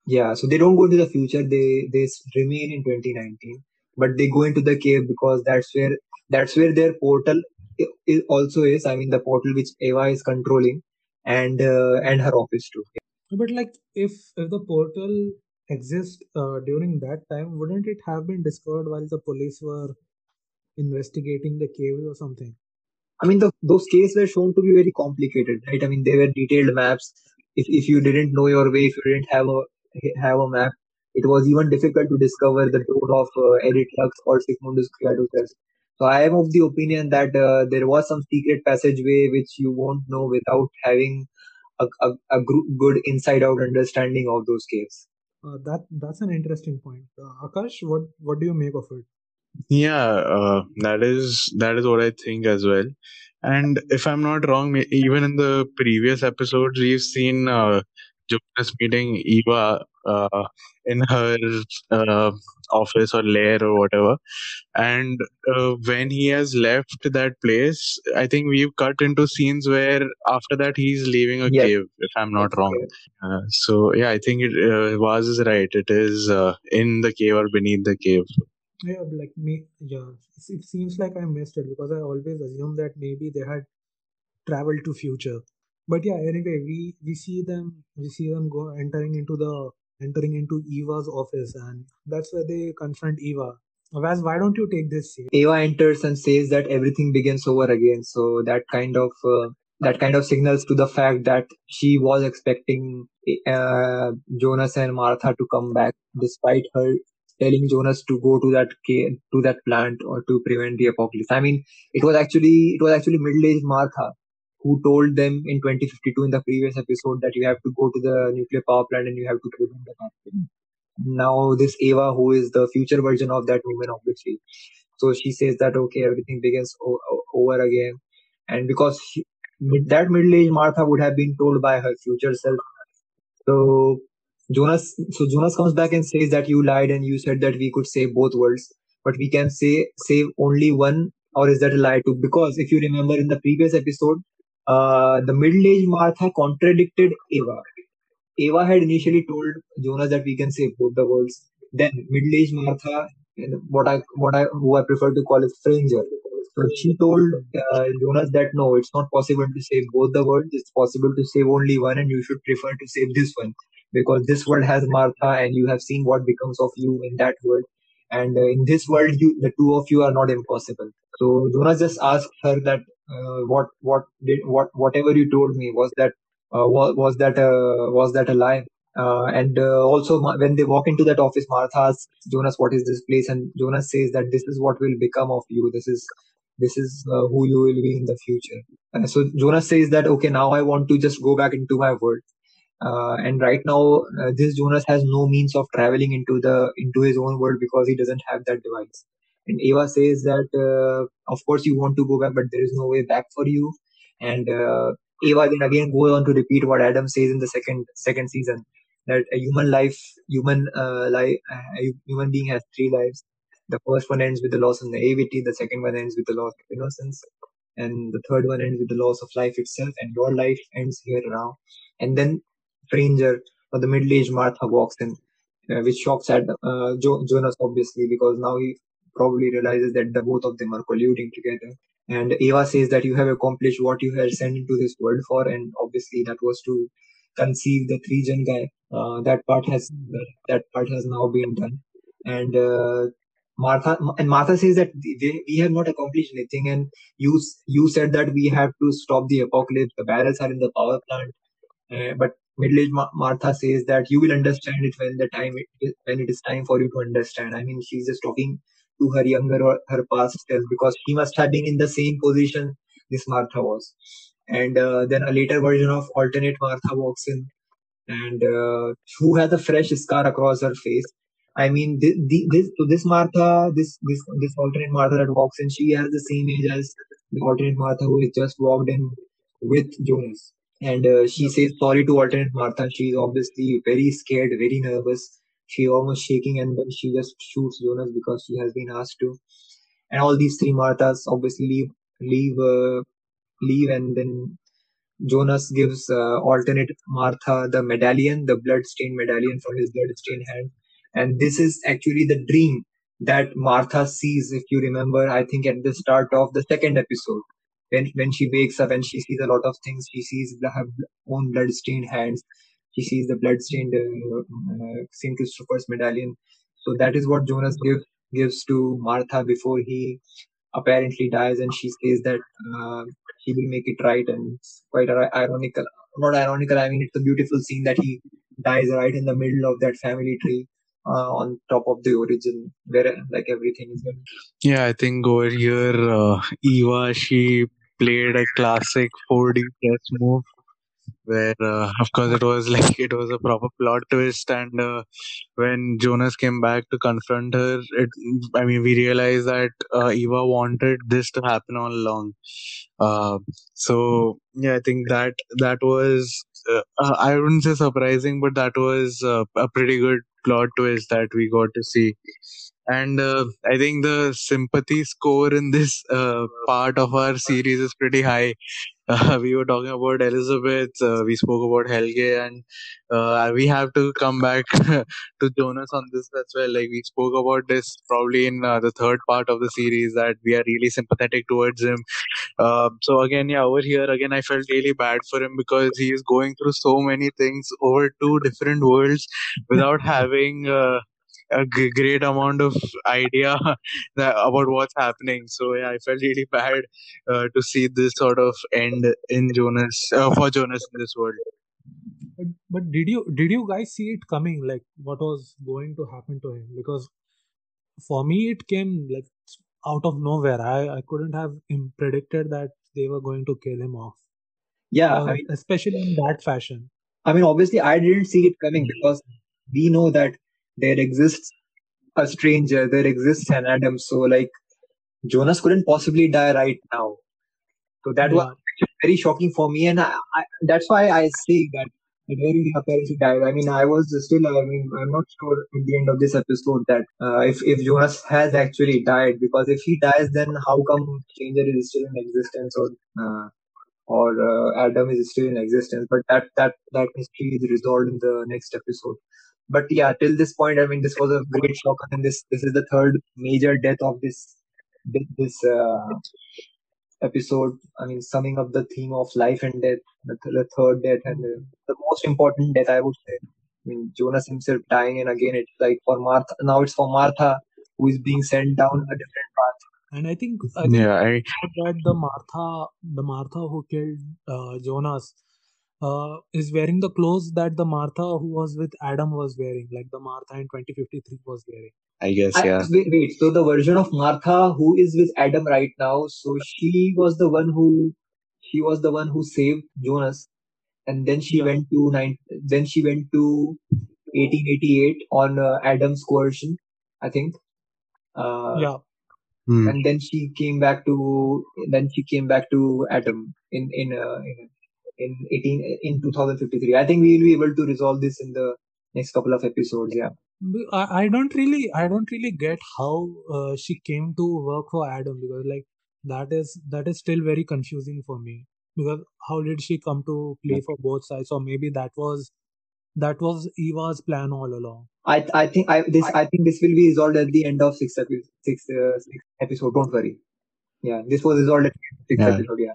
yeah, so they don't go into the future. They they remain in 2019, but they go into the cave because that's where that's where their portal i- i- also is. I mean, the portal which Eva is controlling, and uh, and her office too.
but like if if the portal exists uh, during that time, wouldn't it have been discovered while the police were investigating the cave or something?
I mean, the, those caves were shown to be very complicated, right? I mean, they were detailed maps. If if you didn't know your way, if you didn't have a have a map, it was even difficult to discover the door of uh, Erit Lux or Sic Mundus Creatus. So I am of the opinion that uh, there was some secret passageway which you won't know without having a, a, a gr- good inside out understanding of those caves.
Uh, that that's an interesting point. Uh, Aakash, what what do you make of it?
Yeah, uh, that is that is what I think as well. And if I'm not wrong, even in the previous episodes, we've seen uh, Jonas meeting Eva uh, in her uh, office or lair or whatever. And uh, when he has left that place, I think we've cut into scenes where after that he's leaving a
Yes,
cave, if I'm
yes,
not wrong. Uh, so yeah, I think it, uh, Waz is right. It is uh, in the cave or beneath the cave.
Yeah, like me, yeah. It it seems like I missed it because I always assumed that maybe they had traveled to future. But yeah, anyway, we we see them we see them go entering into the entering into Eva's office, and that's where they confront Eva. Waz, why don't you take this scene?
Eva enters and says that everything begins over again. So that kind of uh, that kind of signals to the fact that she was expecting uh, Jonas and Martha to come back, despite her telling Jonas to go to that to that plant or to prevent the apocalypse. I mean, it was actually it was actually middle-aged Martha who told them in 2052 in the previous episode that you have to go to the nuclear power plant and you have to prevent the apocalypse. Now this Eva, who is the future version of that woman, obviously so she says that okay, everything begins o- over again, and because she, that middle-aged Martha would have been told by her future self. So Jonas, so Jonas comes back and says that you lied and you said that we could save both worlds, but we can say save only one, or is that a lie too? Because if you remember in the previous episode, uh, the middle-aged Martha contradicted Eva. Eva had initially told Jonas that we can save both the worlds. Then middle-aged Martha, what I what I who I prefer to call a Stranger. So she told uh, Jonas that no, it's not possible to save both the worlds. It's possible to save only one, and you should prefer to save this one because this world has Martha, and you have seen what becomes of you in that world. And uh, in this world, you the two of you are not impossible. So Jonas just asked her that uh, what what did what whatever you told me was that uh, was, was that a was that a lie? Uh, and uh, also when they walk into that office, Martha asks Jonas, "What is this place?" And Jonas says that this is what will become of you. This is this is uh, who you will be in the future. Uh, so Jonas says that okay, now I want to just go back into my world. Uh, and right now, uh, this Jonas has no means of traveling into the into his own world because he doesn't have that device. And Eva says that, uh, of course, you want to go back, but there is no way back for you. And uh, Eva then again goes on to repeat what Adam says in the second second season that a human life, human uh, life, a human being has three lives. The first one ends with the loss of naivety. The second one ends with the loss of innocence, and the third one ends with the loss of life itself. And your life ends here now. And then stranger or the middle-aged Martha walks in, uh, which shocks at uh, jo- Jonas obviously because now he probably realizes that the both of them are colluding together. And Eva says that you have accomplished what you were sent into this world for, and obviously that was to conceive the three gen guy. Uh, that part has that part has now been done, and uh, Martha and Martha says that we, we have not accomplished anything, and you you said that we have to stop the apocalypse. The barrels are in the power plant, uh, but middle-aged Ma- Martha says that you will understand it when the time it, when it is time for you to understand. I mean, she's just talking to her younger or her past self because she must have been in the same position this Martha was. And uh, then a later version of alternate Martha walks in and uh, who has a fresh scar across her face. I mean, this, this this Martha, this this this alternate Martha that walks in, she has the same age as the alternate Martha who has just walked in with Jonas. And uh, she says sorry to alternate Martha. She's obviously very scared, very nervous. She almost shaking, and then she just shoots Jonas because she has been asked to. And all these three Marthas obviously leave leave uh, leave, and then Jonas gives uh, alternate Martha the medallion, the blood-stained medallion from his blood-stained hand. And this is actually the dream that Martha sees, if you remember, I think at the start of the second episode. When, when she wakes up and she sees a lot of things, she sees her own blood-stained hands. She sees the blood-stained uh, uh, Saint Christopher's medallion. So that is what Jonas gives gives to Martha before he apparently dies, and she says that uh, he will make it right, and it's quite ir- ironical. Not ironical. I mean, it's a beautiful scene that he dies right in the middle of that family tree, uh, on top of the origin, where like everything is. Going.
Yeah, I think over here, uh, Eva, she played a classic 4D chess move. Where uh, of course it was like it was a proper plot twist and uh, when jonas came back to confront her it i mean we realized that uh, eva wanted this to happen all along. Uh, so yeah i think that that was uh, uh, i wouldn't say surprising but that was a pretty good plot twist that we got to see and uh, i think the sympathy score in this uh, part of our series is pretty high uh, we were talking about Elizabeth, uh, we spoke about Helge, and uh, we have to come back to Jonas on this as well. Like we spoke about this probably in uh, the third part of the series that we are really sympathetic towards him. Um, so again, yeah, over here again, I felt really bad for him because he is going through so many things over two different worlds without having. A g- great amount of idea that, about what's happening. So yeah, I felt really bad uh, to see this sort of end in Jonas uh, for Jonas in this world.
But, but did you did you guys see it coming? Like what was going to happen to him? Because for me, it came like out of nowhere. I I couldn't have predicted that they were going to kill him off,
Yeah,
uh,
I mean,
especially in that fashion.
I mean, obviously, I didn't see it coming because we know that there exists a stranger, there exists an Adam. So, like, Jonas couldn't possibly die right now. So that was
Yeah,
actually very shocking for me, and I, I, that's why I say that where he apparently died. I mean, I was still, I mean, I'm not sure at the end of this episode that uh, if if Jonas has actually died, because if he dies, then how come Stranger is still in existence, or uh, or uh, Adam is still in existence? But that that that mystery is resolved in the next episode. But yeah, till this point, I mean, this was a great shock, and this this is the third major death of this this, this uh, episode. I mean, summing up the theme of life and death, the, th- the third death, and the, the most important death, I would say. I mean, Jonas himself dying, and again, it's like for Martha. Now it's for Martha, who is being sent down a different path.
and I think I think
Yeah, I
that the Martha the Martha who killed uh, Jonas uh, is wearing the clothes that the Martha who was with Adam was wearing, like the Martha in 2053 was wearing.
I guess
I,
yeah.
wait, wait, so the version of Martha who is with Adam right now, so she was the one who she was the one who saved Jonas, and then she
Yeah,
went to nine. Then she went to 1888 on uh, Adam's coercion, I think. Uh,
yeah,
Hmm.
and then she came back to then she came back to Adam in in uh, in, in 18 in 2053. I think we will be able to resolve this in the next couple of episodes. Yeah,
I don't really I don't really get how uh, she came to work for Adam because like that is that is still very confusing for me because how did she come to play for both sides or maybe that was that was Eva's plan all along.
I I think I this I think this will be resolved at the end of sixth episode. sixth, uh, sixth episode. Don't worry. Yeah, this was resolved at the end of sixth
Yeah.
episode. Yeah,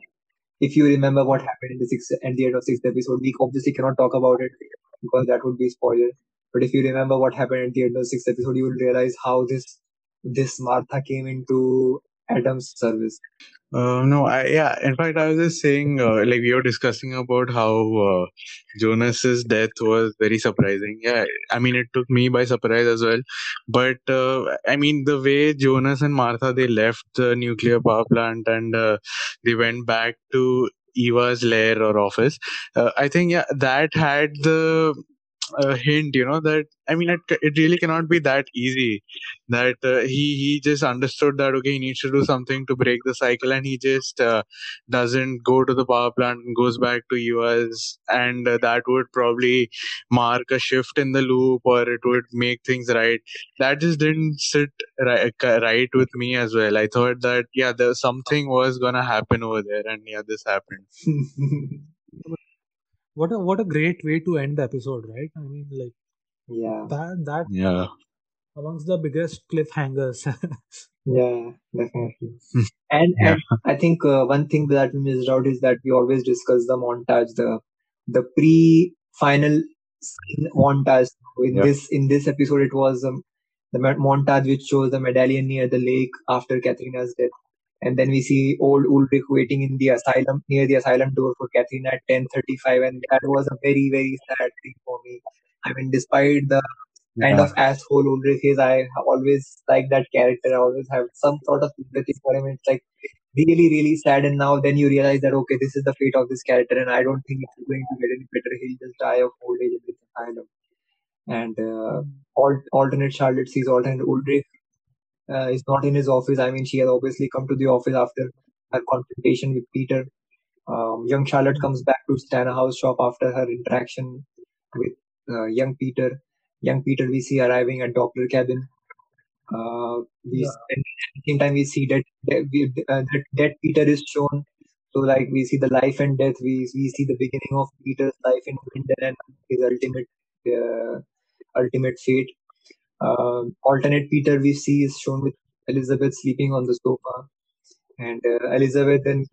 if you remember what happened in the sixth at the end of sixth episode, we obviously cannot talk about it because that would be spoiler. But if you remember what happened at the end of sixth episode, you will realize how this this Martha came into Adam's service.
Uh, no, I yeah. In fact, I was just saying, uh, like we were discussing about how uh, Jonas's death was very surprising. Yeah, I mean, it took me by surprise as well. But uh, I mean, the way Jonas and Martha they left the nuclear power plant and uh, they went back to Eva's lair or office. Uh, I think yeah, that had the uh, hint, you know, that I mean, it, it really cannot be that easy. That uh, he he just understood that okay, he needs to do something to break the cycle, and he just uh, doesn't go to the power plant and goes back to US, and uh, that would probably mark a shift in the loop, or it would make things right. That just didn't sit right, right with me as well. I thought that yeah, there something was gonna happen over there, and yeah, this happened.
What a what a great way to end the episode, right? I mean, like
yeah,
that that
Yeah.
amongst the biggest cliffhangers.
yeah, definitely.
Hmm.
And
Yeah.
and I think uh, one thing that we missed out is that we always discuss the montage, the the pre-final scene montage. In
Yeah.
this in this episode, it was um, the montage which shows the medallion near the lake after Katharina's death, and then we see old Ulrich waiting in the asylum near the asylum door for Katharina at ten thirty-five, and that was a very very sad thing for me. I mean, despite the kind
Yeah.
of asshole Ulrich is, I always like that character. I always have some sort of sympathy for him. It's like really really sad and now then you realize that okay this is the fate of this character and i don't think it's going to get any better he'll just die of old age and with asylum and uh, alt- alternate charlotte sees alternate ulrich uh, is not in his office i mean she has obviously come to the office after her confrontation with peter um, young charlotte comes back to House shop after her interaction with uh, young peter young peter we see arriving at doppler cabin uh, we
Yeah.
at the same time we see that that, we, uh, that that Peter is shown. So like we see the life and death. We we see the beginning of Peter's life in Winden and his ultimate uh, ultimate fate. Uh, alternate Peter we see is shown with Elizabeth sleeping on the sofa, and uh, Elizabeth then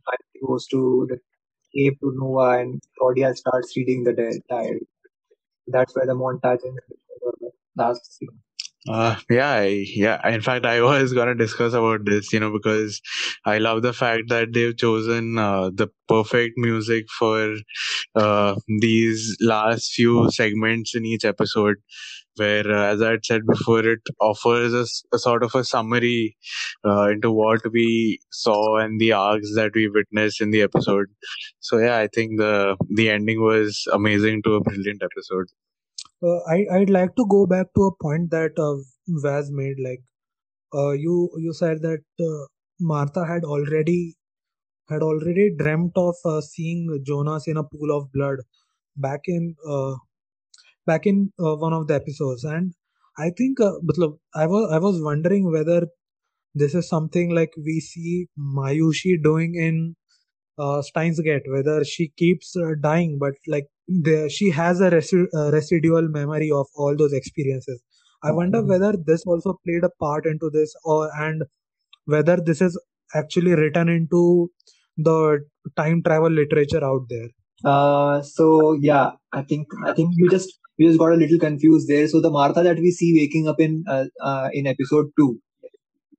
goes to the cave to Noah, and Claudia starts reading the diary. That's where the montage ends. The last scene.
Uh, yeah, I, yeah. In fact, I was gonna discuss about this, you know, because I love the fact that they've chosen uh, the perfect music for uh, these last few segments in each episode. Where, uh, as I had said before, it offers a, sort of a summary uh, into what we saw and the arcs that we witnessed in the episode. So yeah, I think the the ending was amazing to a brilliant episode.
Uh, I I'd like to go back to a point that uh, Waz made. Like, uh, you you said that uh, Martha had already had already dreamt of seeing Jonas in a pool of blood back in back in uh, one of the episodes, and I think uh, I was I was wondering whether this is something like we see Mayuri doing in uh, Steins Gate, whether she keeps uh, dying, but like the, she has a resi- uh, residual memory of all those experiences. I wonder whether this also played a part into this, or and whether this is actually written into the time travel literature out there.
Uh, so yeah, I think I think we just we just got a little confused there. So the Martha that we see waking up in uh, uh, in episode two,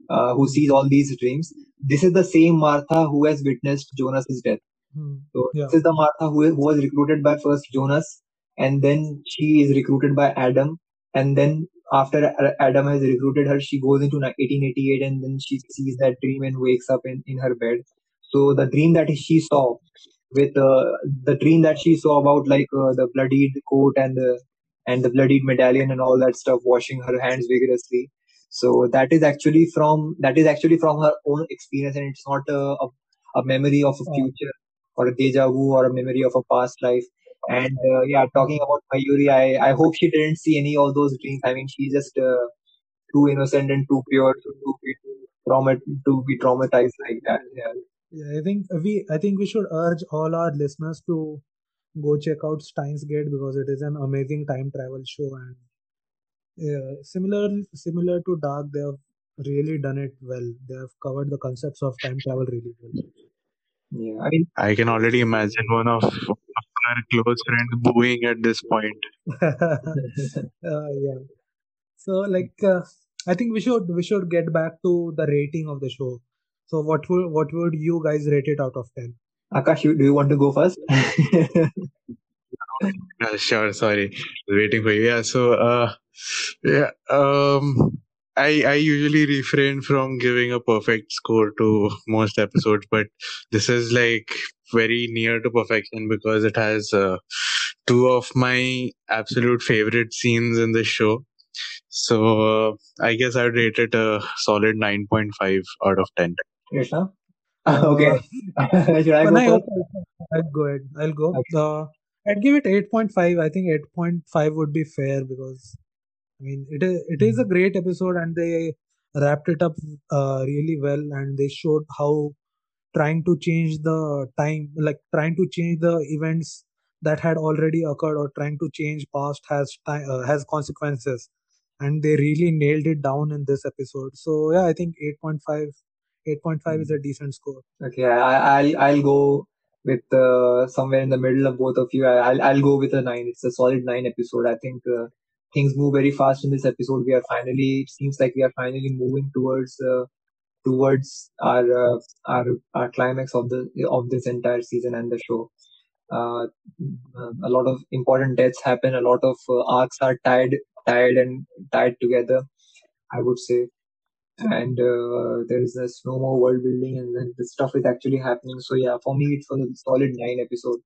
uh, who sees all these dreams, this is the same Martha who has witnessed Jonas's death.
Hmm.
So
Yeah.
this is the Martha who, who was recruited by first Jonas, and then she is recruited by Adam, and then after Adam has recruited her, she goes into 1888, and then she sees that dream and wakes up in, in her bed. So the dream that she saw, with uh, the dream that she saw about like uh, the bloodied coat and the and the bloodied medallion and all that stuff, washing her hands vigorously. So that is actually from that is actually from her own experience, and it's not a, a, a memory of a future or a deja vu or a memory of a past life. And uh, yeah, talking about Mayuri, I, I hope she didn't see any of those dreams. I mean, she's just uh, too innocent and too pure to, to be trauma to be traumatized like that. Yeah.
Yeah, I think we I think we should urge all our listeners to go check out Steins Gate because it is an amazing time travel show and yeah, similar similar to Dark, they have really done it well. They have covered the concepts of time travel really well.
Yeah, I mean,
I can already imagine one of our close friends booing at this point.
uh, yeah. So like uh, I think we should we should get back to the rating of the show. So what would what would you guys rate it out of ten?
Aakash, do you want to go first?
Yeah, sure. Sorry, waiting for you. Yeah. So, uh, yeah. Um, I I usually refrain from giving a perfect score to most episodes, but this is like very near to perfection because it has uh, two of my absolute favorite scenes in the show. So uh, I guess I'd rate it a solid nine point five out of ten.
Krishna? okay. Should I go,
I,
first?
I'll go ahead. I'll go.
Okay.
Uh, I'd give it eight point five. I think eight point five would be fair because I mean it is it is a great episode and they wrapped it up uh, really well and they showed how trying to change the time like trying to change the events that had already occurred or trying to change past has time uh, has consequences and they really nailed it down in this episode so yeah i think 8.5 8.5 is a decent score
Okay, I, I'll I'll go with uh, somewhere in the middle of both of you. I- I'll I'll go with a nine. It's a solid nine episode. I think uh, things move very fast in this episode. We are finally. It seems like we are finally moving towards uh, towards our uh, our our climax of the of this entire season and the show. Uh, a lot of important deaths happen. A lot of uh, arcs are tied tied and tied together. I would say and uh, there is a no more world building, and then the stuff is actually happening. So yeah, for me, it's a solid nine episode,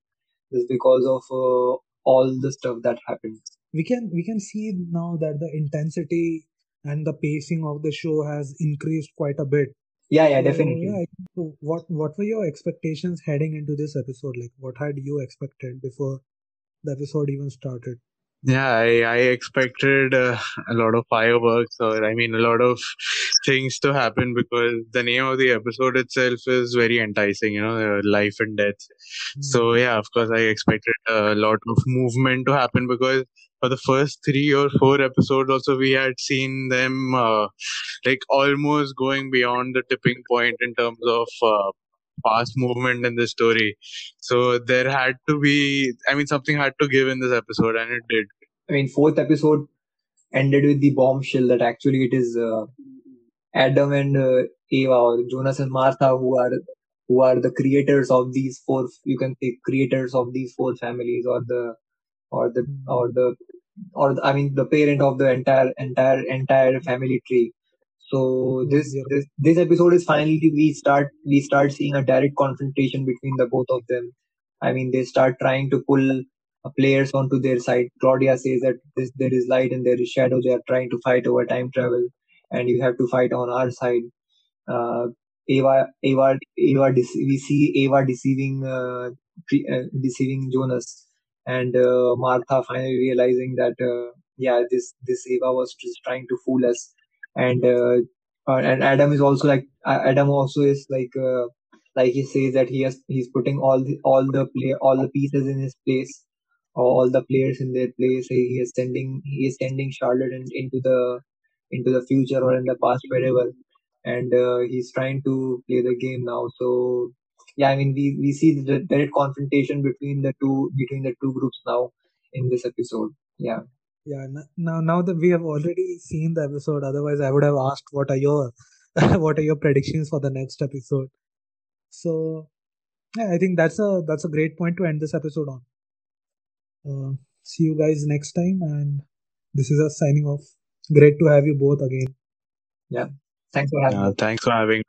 just because of uh, all the stuff that happened.
We can we can see now that the intensity and the pacing of the show has increased quite a bit.
Yeah, yeah,
So,
definitely.
yeah, so what what were your expectations heading into this episode? Like, what had you expected before the episode even started?
Yeah, I, I expected uh, a lot of fireworks, or I mean, a lot of things to happen because the name of the episode itself is very enticing, you know, uh, life and death. So,
Hmm.
yeah, of course, I expected a lot of movement to happen because for the first three or four episodes, also, we had seen them uh, like almost going beyond the tipping point in terms of uh, fast movement in the story. So there had to be, I mean, something had to give in this episode, and it did.
I mean, fourth episode ended with the bombshell that actually it is uh, Adam and uh, Eva or Jonas and Martha who are who are the creators of these four you can say creators of these four families or the or the or the or the, I mean the parent of the entire entire entire family tree. So this this this episode is finally we start we start seeing a direct confrontation between the both of them. I mean they start trying to pull players onto their side. Claudia says that this, there is light and there is shadow. They are trying to fight over time travel, and you have to fight on our side. Uh, Ava, Ava, Ava. We see Ava deceiving, uh, pre- uh, deceiving Jonas, and uh, Martha finally realizing that uh, yeah, this this Ava was just trying to fool us, and uh, uh, and Adam is also like Adam also is like uh, like he says that he has he's putting all the all the play all the pieces in his place all the players in their place. He he is sending he is sending Charlotte in, into the into the future or in the past wherever, and uh, he's trying to play the game now. So yeah, I mean we, we see the direct confrontation between the two between the two groups now in this episode. Yeah,
Yeah, now now that we have already seen the episode, otherwise I would have asked what are your what are your predictions for the next episode. So yeah, I think that's a that's a great point to end this episode on. Uh, see you guys next time, and this is us signing off. Great to have you both again.
yeah. Thanks for having
Uh,
us.
thanks for having